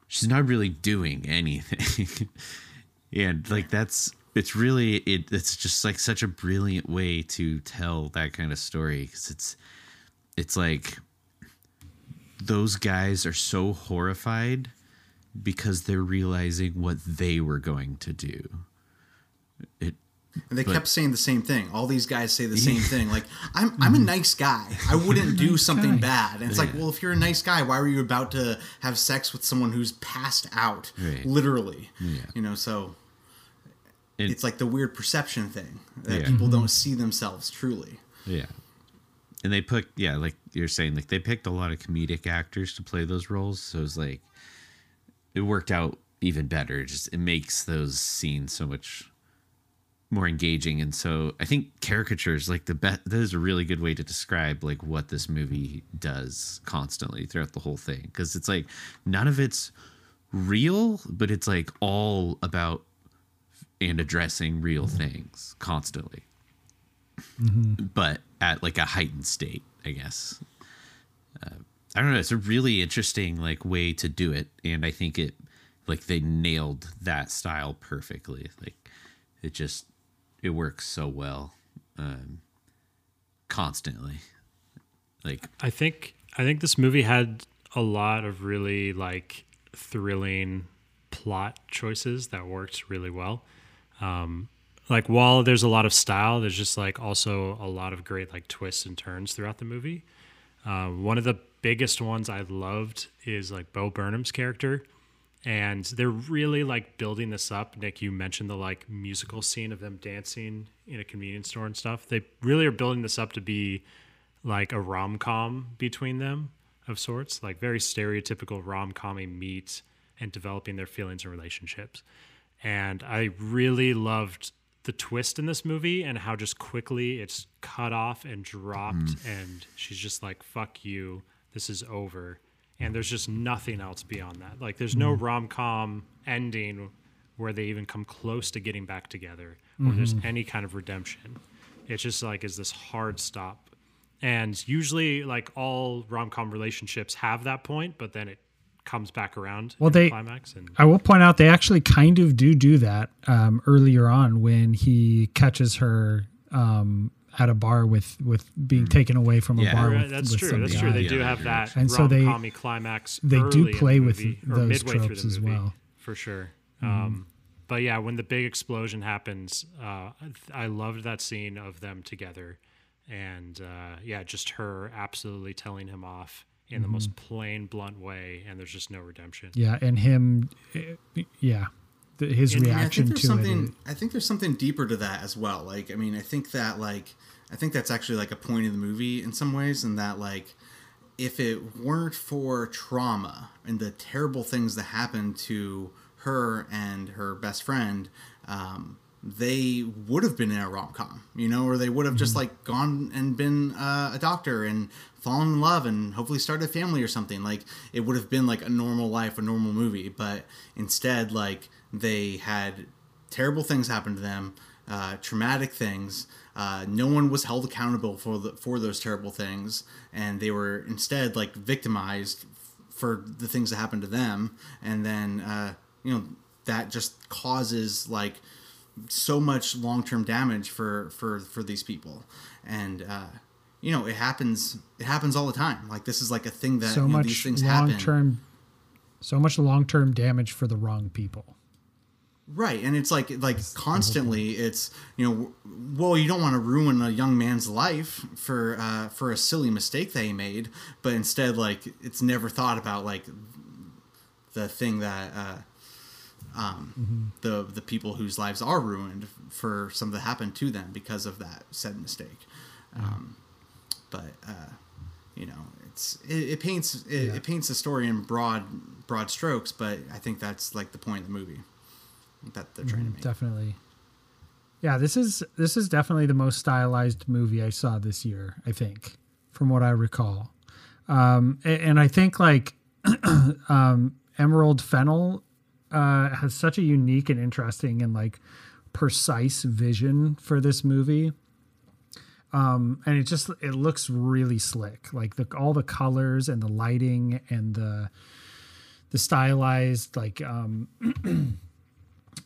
she's not really doing anything. [LAUGHS] and like that's it's really it it's just like such a brilliant way to tell that kind of story cuz it's it's like those guys are so horrified because they're realizing what they were going to do. It and they but, kept saying the same thing. All these guys say the same thing. Like, I'm I'm a mm-hmm. nice guy. I wouldn't [LAUGHS] do something bad. And it's yeah. like, well, if you're a nice guy, why were you about to have sex with someone who's passed out, right. literally? Yeah. You know, so it, it's like the weird perception thing that yeah. people mm-hmm. don't see themselves truly. Yeah. And they put yeah, like you're saying, like they picked a lot of comedic actors to play those roles. So it's like it worked out even better. It just it makes those scenes so much more engaging and so i think caricatures like the best that is a really good way to describe like what this movie does constantly throughout the whole thing because it's like none of it's real but it's like all about and addressing real things constantly mm-hmm. but at like a heightened state i guess. Uh, i don't know it's a really interesting like way to do it and i think it like they nailed that style perfectly. Like it just it works so well um, constantly. Like i think i think this movie had a lot of really like thrilling plot choices that worked really well. Um, like while there's a lot of style there's just like also a lot of great like twists and turns throughout the movie uh, one of the biggest ones i loved is like bo burnham's character and they're really like building this up. Nick, you mentioned the like musical scene of them dancing in a convenience store and stuff. They really are building this up to be like a rom com between them of sorts, like very stereotypical rom commy meet and developing their feelings and relationships. And I really loved the twist in this movie and how just quickly it's cut off and dropped, mm. and she's just like, "Fuck you, this is over." and there's just nothing else beyond that. Like there's no mm-hmm. rom com ending where they even come close to getting back together, or mm-hmm. there's any kind of redemption. It's just like is this hard stop, and usually like all rom com relationships have that point, but then it comes back around. Well, they the climax. And, I will point out they actually kind of do do that um, earlier on when he catches her um, at a bar with with being hmm. taken away from a yeah. bar. With, that's with true. That's true. They do have that and so they climax. They do play the movie, with those tropes as well, for sure. Mm-hmm. Um, but yeah, when the big explosion happens, uh, I loved that scene of them together, and uh, yeah, just her absolutely telling him off in mm-hmm. the most plain, blunt way, and there's just no redemption. Yeah, and him, yeah, the, his and, reaction to something, it. I think there's something deeper to that as well. Like, I mean, I think that like, I think that's actually like a point of the movie in some ways, and that like, if it weren't for trauma and the terrible things that happened to her and her best friend, um, they would have been in a rom com, you know, or they would have just mm-hmm. like gone and been uh, a doctor and fallen in love and hopefully started a family or something. Like it would have been like a normal life, a normal movie, but instead, like they had terrible things happen to them, uh, traumatic things. Uh, no one was held accountable for the, for those terrible things, and they were instead like victimized for the things that happened to them. And then uh, you know that just causes like so much long term damage for for for these people. And uh, you know it happens it happens all the time. Like this is like a thing that so you know, much these things long happen. term so much long term damage for the wrong people. Right, and it's like like constantly it's you know well you don't want to ruin a young man's life for uh, for a silly mistake they made, but instead like it's never thought about like the thing that uh, um, mm-hmm. the the people whose lives are ruined for something that happened to them because of that said mistake. Um, but uh, you know it's it, it paints it, yeah. it paints the story in broad broad strokes, but I think that's like the point of the movie that they're trying mm, to make. Definitely. Yeah, this is this is definitely the most stylized movie I saw this year. I think, from what I recall, um, and, and I think like [CLEARS THROAT] um, Emerald Fennell uh, has such a unique and interesting and like precise vision for this movie. Um, and it just it looks really slick, like the all the colors and the lighting and the the stylized like um, [CLEARS THROAT]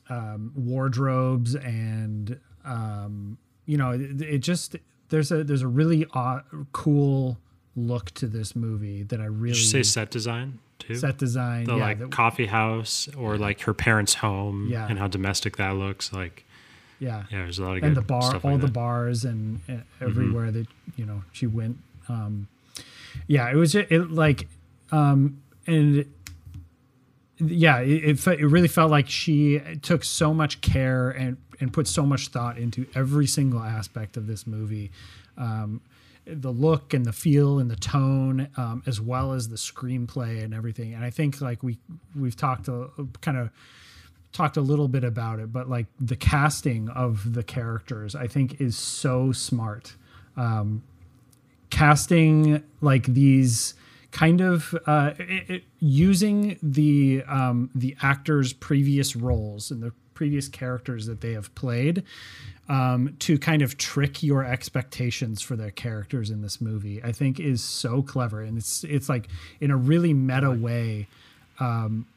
um, wardrobes and um, you know it, it, just there's a there's a really aw- cool look to this movie that I really Did you say set design too. set design the yeah, like that- coffee house or like her parents' home Yeah. and how domestic that looks. Like yeah yeah, there's a lot of and good the bar stuff all like the that. bars and, and everywhere that you know she went um yeah it was ju- it like um and yeah it, it, it really felt like she took so much care and and put so much thought into every single aspect of this movie um the look and the feel and the tone um, as well as the screenplay and everything and i think like we we've talked a kind of talked a little bit about it, but like the casting of the characters, I think is so smart. Um, casting like these kind of uh, it, it, using the um, the actors' previous roles and the previous characters that they have played um, to kind of trick your expectations for their characters in this movie. I think is so clever, and it's it's like in a really meta way. Um,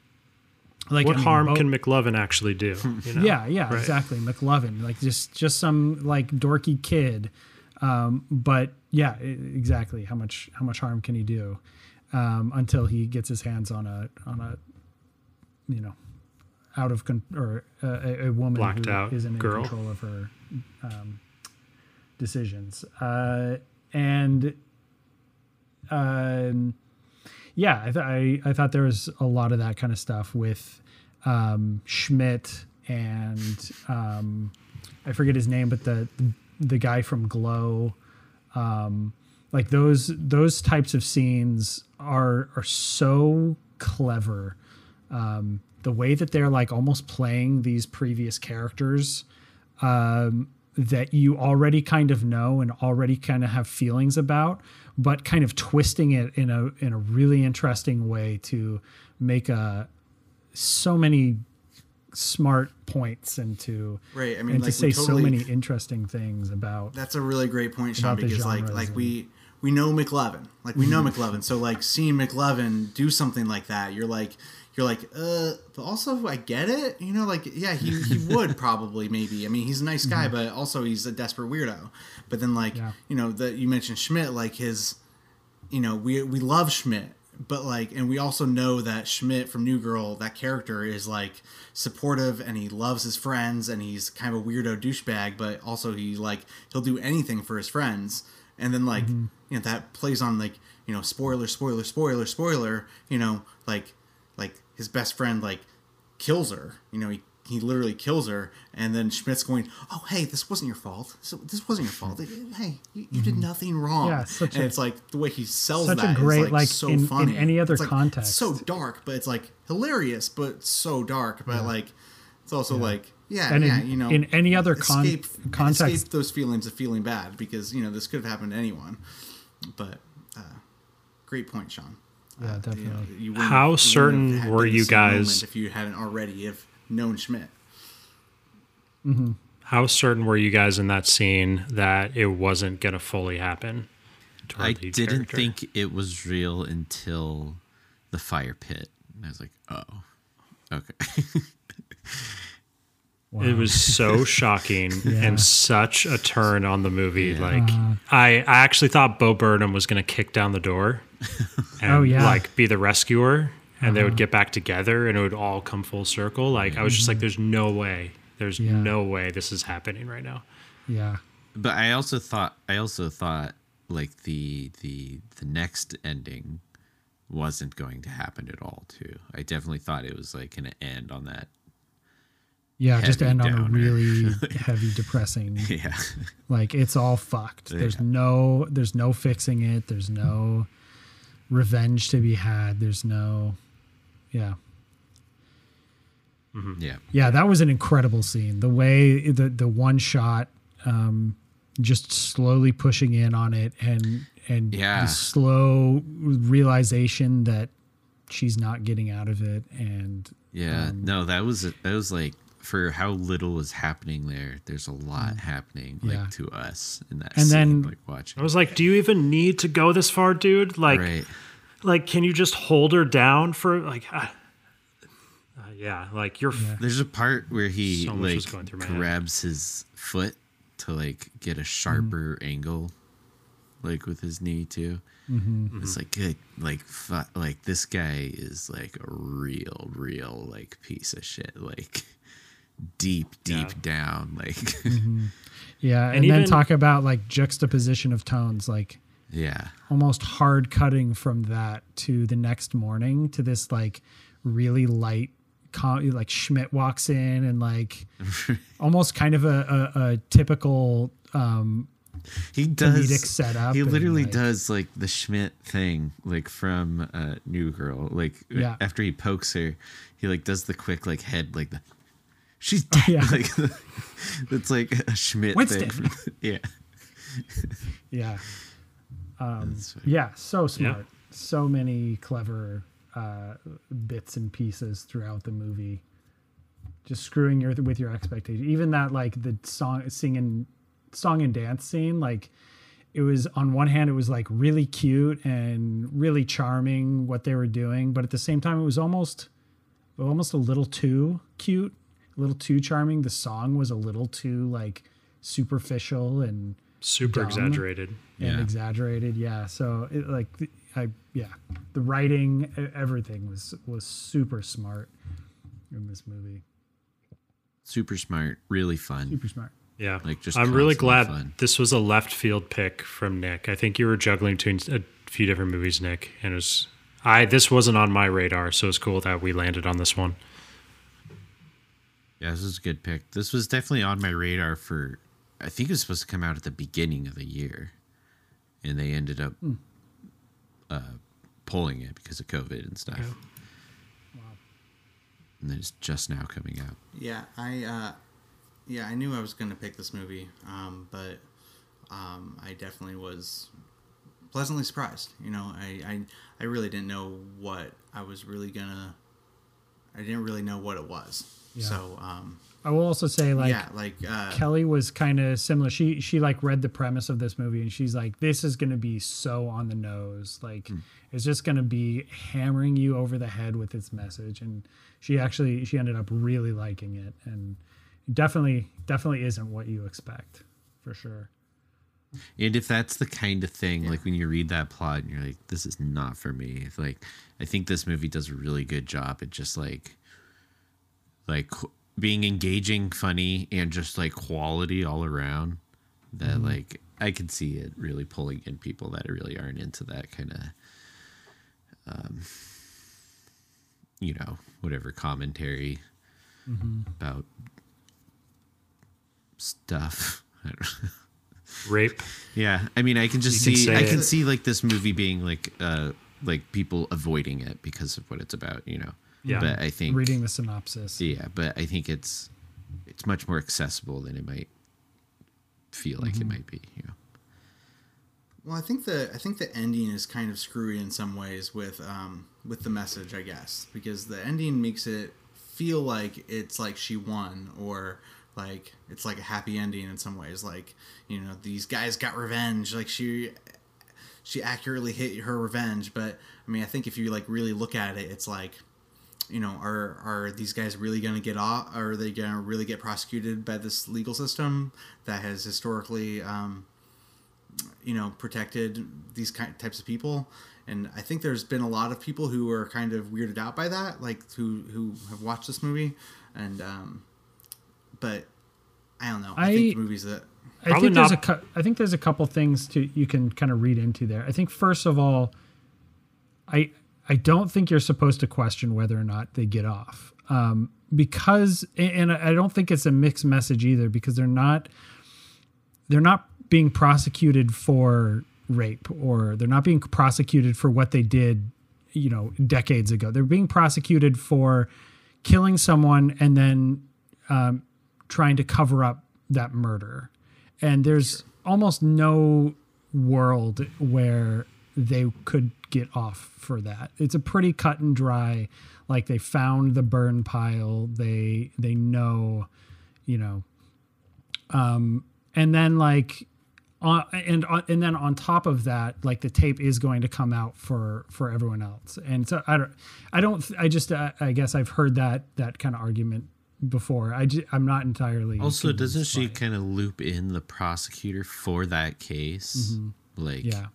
like What I mean, harm both- can McLovin actually do? You [LAUGHS] know? yeah, yeah, Right. exactly. McLovin, like just just some like dorky kid, um, but yeah, exactly. How much how much harm can he do um, until he gets his hands on a on a you know out of con- or uh, a, a woman Blacked who isn't girl. in control of her um, decisions, uh, and um, yeah, I, th- I I thought there was a lot of that kind of stuff with um, Schmidt and um, I forget his name, but the the guy from Glow, um, like those those types of scenes are are so clever. Um, the way that they're like almost playing these previous characters um, that you already kind of know and already kind of have feelings about, but kind of twisting it in a in a really interesting way to make a so many smart points and to Right, I mean, and like, to say so many interesting things about That's a really great point, Sean, because like like we we know McLovin, like we know McLovin, so like seeing McLovin do something like that, you're like you're like, uh, but also I get it, you know, like yeah, he he [LAUGHS] would probably maybe. I mean, he's a nice guy, but also he's a desperate weirdo. But then like Yeah. you know that you mentioned Schmidt, like his, you know, we we love Schmidt. But like, and we also know that Schmidt from New Girl, that character is like supportive and he loves his friends and he's kind of a weirdo douchebag, but also he like he'll do anything for his friends. And then like you know that plays on like you know spoiler spoiler spoiler spoiler you know like his best friend like kills her. You know he he literally kills her and then Schmidt's going oh hey this wasn't your fault. So this wasn't your fault. Hey you, you did nothing wrong. Yeah, such and a- it's like the way he sells that. such a that is, great, like, like, so in- in funny. any other It's, like, context. so dark but it's like hilarious but so dark but like it's also like yeah And in- yeah you know in any other con- escape, context- escape those feelings of feeling bad because you know this could have happened to anyone. But uh, great point sean Yeah, definitely. you know, you How you certain were you guys- if you hadn't already have known schmidt mm-hmm. How certain were you guys in that scene that it wasn't going to fully happen? to I didn't character? think it was real until the fire pit. And I was like, oh, okay. [LAUGHS] It was so [LAUGHS] shocking and such a turn on the movie. Like uh-huh. I, I actually thought Bo Burnham was going to kick down the door [LAUGHS] and Oh, yeah. like be the rescuer and they would uh-huh. get back together and it would all come full circle. Like I was just like, mm-hmm. there's no way. There's Yeah. no way this is happening right now. yeah but I also thought, I also thought like the the the next ending wasn't going to happen at all. Too. I definitely thought it was like going to end on that. yeah just Heavy end on a really [LAUGHS] heavy depressing Yeah. like it's all fucked there's Yeah. no there's no fixing it there's no revenge to be had. There's no yeah. Yeah. yeah that was an incredible scene. The way the the one shot um just slowly pushing in on it and and Yeah. the slow realization that she's not getting out of it and Yeah, Um, no, that was that was like for how little is happening there. There's a lot happening like Mm. Yeah. to us in that And scene, then- like watching. I was like, do you even need to go this far, dude? Like, right, like, can you just hold her down for like, I, Uh, yeah, like you're. Yeah. There's a part where he So like going head. grabs his foot to like get a sharper Mm-hmm. angle, like with his knee too. Mm-hmm. It's like good, like fu- like this guy is like a real, real like piece of shit. Like deep, deep Yeah. down. Like [LAUGHS] Mm-hmm. Yeah, and, And then talk about like juxtaposition of tones, like yeah, almost hard cutting from that to the next morning to this like really light com- like Schmidt walks in and like [LAUGHS] almost kind of a, a, a typical um he does. setup He and, literally like- does like the Schmidt thing, like from uh, New Girl. Like Yeah. after he pokes her, he like does the quick like head like the. She's dead. Yeah. [LAUGHS] Like it's like a Schmidt Winston. thing. [LAUGHS] yeah. yeah That's funny. yeah so smart so many clever uh bits and pieces throughout the movie just screwing your with your expectation even that like the song singing song and dance scene like it was on one hand it was like really cute and really charming what they were doing but at the same time it was almost almost a little too cute a little too charming the song was a little too like superficial and super dumb. exaggerated. and Yeah. exaggerated yeah so it, like i yeah the writing everything was was super smart in this movie Super smart, really fun. super smart Yeah, Like, just I'm really glad fun. this was a left field pick from Nick. I think you were juggling between a few different movies, Nick, and it was I. This wasn't on my radar, so it's cool that we landed on this one. Yeah, this is a good pick. This was definitely on my radar for. I think it was supposed to come out at the beginning of the year, and they ended up Hmm. uh, pulling it because of COVID and stuff. And then it's just now coming out. Yeah, I uh, yeah, I knew I was gonna pick this movie, um, but um, I definitely was pleasantly surprised. You know, I, I I really didn't know what I was really gonna. I didn't really know what it was. Yeah. So um, i will also say like yeah, like uh, kelly was kind of similar. She she like read the premise of this movie and she's like this is going to be so on the nose. Like it's just going to be hammering you over the head with its message. And she actually she ended up really liking it and definitely definitely isn't what you expect for sure. And if that's the kind of thing, like when you read that plot and you're like, this is not for me. Like, I think this movie does a really good job at just like, like being engaging, funny, and just like quality all around. That like I could see it really pulling in people that really aren't into that kind of, um, you know, whatever commentary about stuff. [LAUGHS] I don't know. Rape. Yeah, I mean, I can just You see, say I can it. see like this movie being like, uh, like people avoiding it because of what it's about, you know. Yeah. But I think, reading the synopsis yeah, but I think it's, it's much more accessible than it might feel like it might be, you know. Well, I think the I think the ending is kind of screwy in some ways with um, with the message, I guess, because the ending makes it feel like it's like she won or like it's like a happy ending in some ways. Like you know these guys got revenge. Like she she accurately hit her revenge. But I mean, I think if you like really look at it, it's like you know are are these guys really going to get off? Are they going to really get prosecuted by this legal system that has historically um, you know protected these kind types of people and i think there's been a lot of people who are kind of weirded out by that like who who have watched this movie and um but i don't know i, I- think the movies that I think there's a not- cou- I think there's a couple things to you can kind of read into there. I think first of all, I I don't think you're supposed to question whether or not they get off, um, because and I don't think it's a mixed message either because they're not they're not being prosecuted for rape or they're not being prosecuted for what they did, you know, decades ago. They're being prosecuted for killing someone and then um, trying to cover up that murder. And there's almost no world where they could get off for that. It's a pretty cut and dry. Like they found the burn pile. They they know, you know. Um, and then like uh, and uh, and then on top of that, like the tape is going to come out for for everyone else. And so I don't, I don't, I just, uh, I guess I've heard that that kind of argument before. I just, I'm not entirely. Also, doesn't she kind of loop in the prosecutor for that case? Mm-hmm. Like, yeah,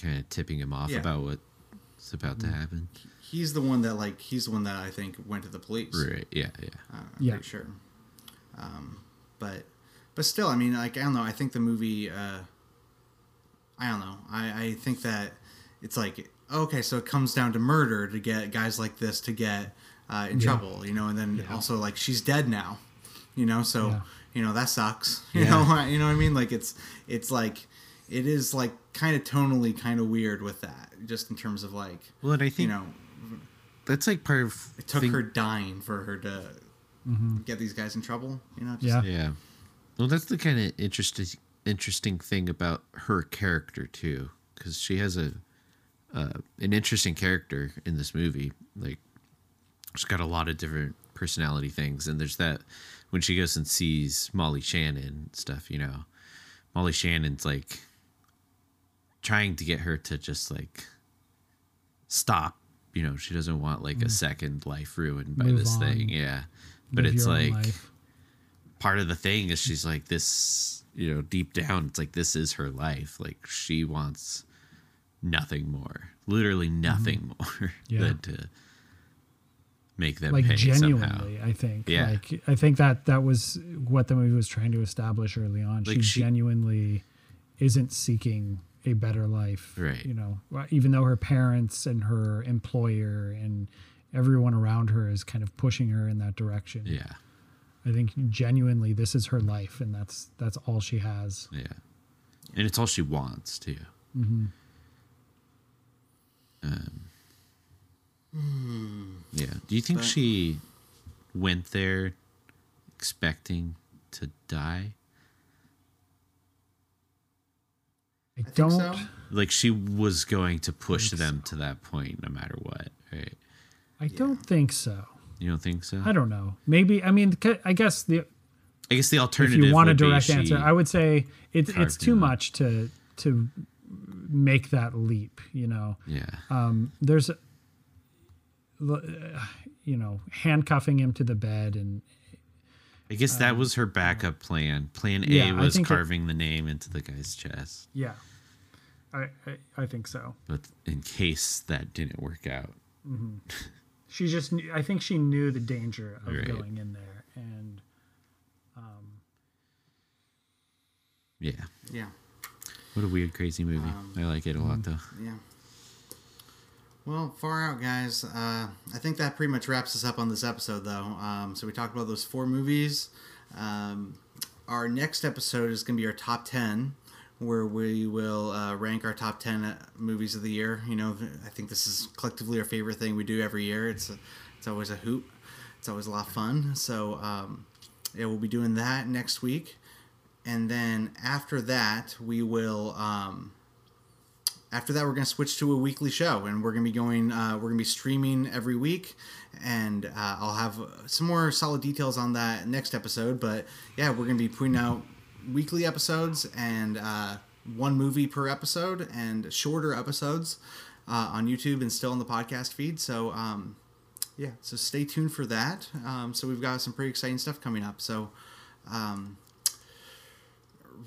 kind of tipping him off yeah. about what's about to happen. He's the one that like he's the one that I think went to the police. Right. Yeah. Yeah. Uh, I'm yeah. pretty sure. Um, but but still, I mean, like I don't know. I think the movie. Uh, I don't know. I I think that it's like okay, so it comes down to murder to get guys like this to get uh, in yeah. trouble, you know, and then yeah. also like she's dead now, you know, so yeah. you know that sucks, [LAUGHS] you know, [LAUGHS] you know what I mean? Like it's it's like it is like kind of tonally kind of weird with that, just in terms of like, well, and I think you know that's like part of it took thing- her dying for her to mm-hmm. get these guys in trouble, you know? Just, yeah, yeah. Well, that's the kind of interesting interesting thing about her character too, because she has a uh, an interesting character in this movie. Like she's got a lot of different personality things, and there's that when she goes and sees Molly Shannon stuff. You know, Molly Shannon's like trying to get her to just like stop. You know, she doesn't want like mm. a second life ruined by Move this on. thing. Yeah, but Live it's like part of the thing is she's like this you know deep down it's like this is her life like she wants nothing more literally mm-hmm. nothing mm-hmm. [LAUGHS] more yeah. than to make them like genuinely somehow. i think yeah like i think that that was what the movie was trying to establish early on like she, she genuinely isn't seeking a better life right you know even though her parents and her employer and everyone around her is kind of pushing her in that direction yeah I think genuinely this is her life, and that's that's all she has. Yeah, and it's all she wants too. Mm-hmm. Um, yeah. Do you think she went there expecting to die? I, I don't. So. Like she was going to push them so. to that point, no matter what, right? I yeah. don't think so. You don't think so? I don't know. Maybe I mean I guess the I guess the alternative. If you want a direct answer, I would say it's it's too much to to make that leap. You know. Yeah. Um, there's, you know, handcuffing him to the bed and. I guess that um, was her backup plan. Plan A yeah, was carving it, the name into the guy's chest. Yeah. I, I, I think so. But in case that didn't work out. Mm-hmm. [LAUGHS] she just I think she knew the danger of right. going in there and um yeah yeah what a weird crazy movie um, i like it a lot though yeah well far out guys uh, i think that pretty much wraps us up on this episode though um, so we talked about those four movies um, our next episode is going to be our top 10 where we will uh, rank our top 10 uh, movies of the year. You know, I think this is collectively our favorite thing we do every year. It's a, it's always a hoot. It's always a lot of fun. So, um, yeah, we'll be doing that next week. And then after that, we will. Um, after that, we're going to switch to a weekly show, and we're going to be going. Uh, we're going to be streaming every week, and uh, I'll have some more solid details on that next episode. But yeah, we're going to be putting out weekly episodes and uh, one movie per episode and shorter episodes uh, on YouTube and still on the podcast feed. So, um, yeah, so stay tuned for that. Um, so, we've got some pretty exciting stuff coming up. So, um,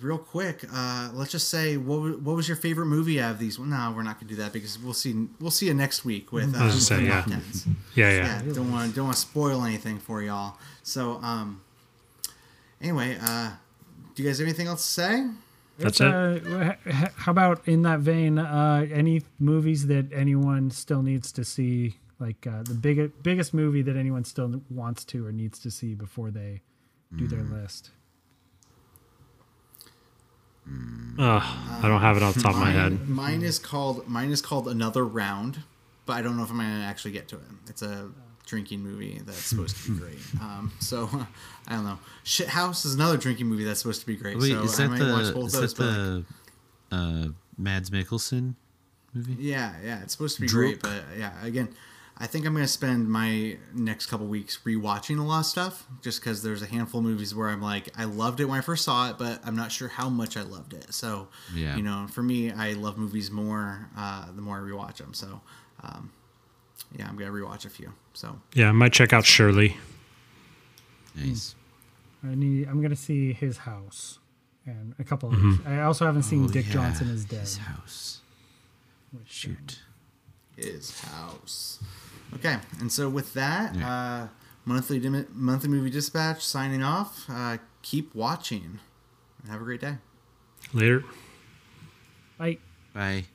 real quick, uh, let's just say what what was your favorite movie out of these? Well, no, we're not gonna do that because we'll see we'll see you next week with uh, say, yeah. [LAUGHS] yeah. yeah, yeah, Don't want don't want to spoil anything for y'all. So, um, anyway, uh, do you guys have anything else to say? That's uh, it. How about in that vein, uh, any movies that anyone still needs to see, like uh, the biggest biggest movie that anyone still wants to or needs to see before they do mm. their hmm. list? Oh, I don't have it off the top mine, of my head. Mine is called mine is called Another Round, but I don't know if I'm gonna actually get to it. It's a drinking movie that's supposed to be [LAUGHS] great. Um, so [LAUGHS] I don't know. Shithouse is another drinking movie that's supposed to be great. Wait, so is that the is those, that the uh, Mads Mikkelsen movie? Yeah, yeah, it's supposed to be Druk. great, but yeah, again, I think I'm gonna spend my next couple weeks rewatching a lot of stuff, just because there's a handful of movies where I'm like, I loved it when I first saw it, but I'm not sure how much I loved it. So, Yeah. you know, for me, I love movies more uh, the more I rewatch them. So, um, yeah, I'm gonna rewatch a few. So, Yeah, I might check out Shirley. Nice. I need. I'm gonna see his house and a couple. Mm-hmm. Of I also haven't seen Oh, Dick yeah, Johnson is dead. His house. Shoot. his house. Okay, and so with that, Yeah. uh, monthly dim- monthly movie dispatch signing off. Uh, keep watching. and Have a great day. Later. Bye. Bye.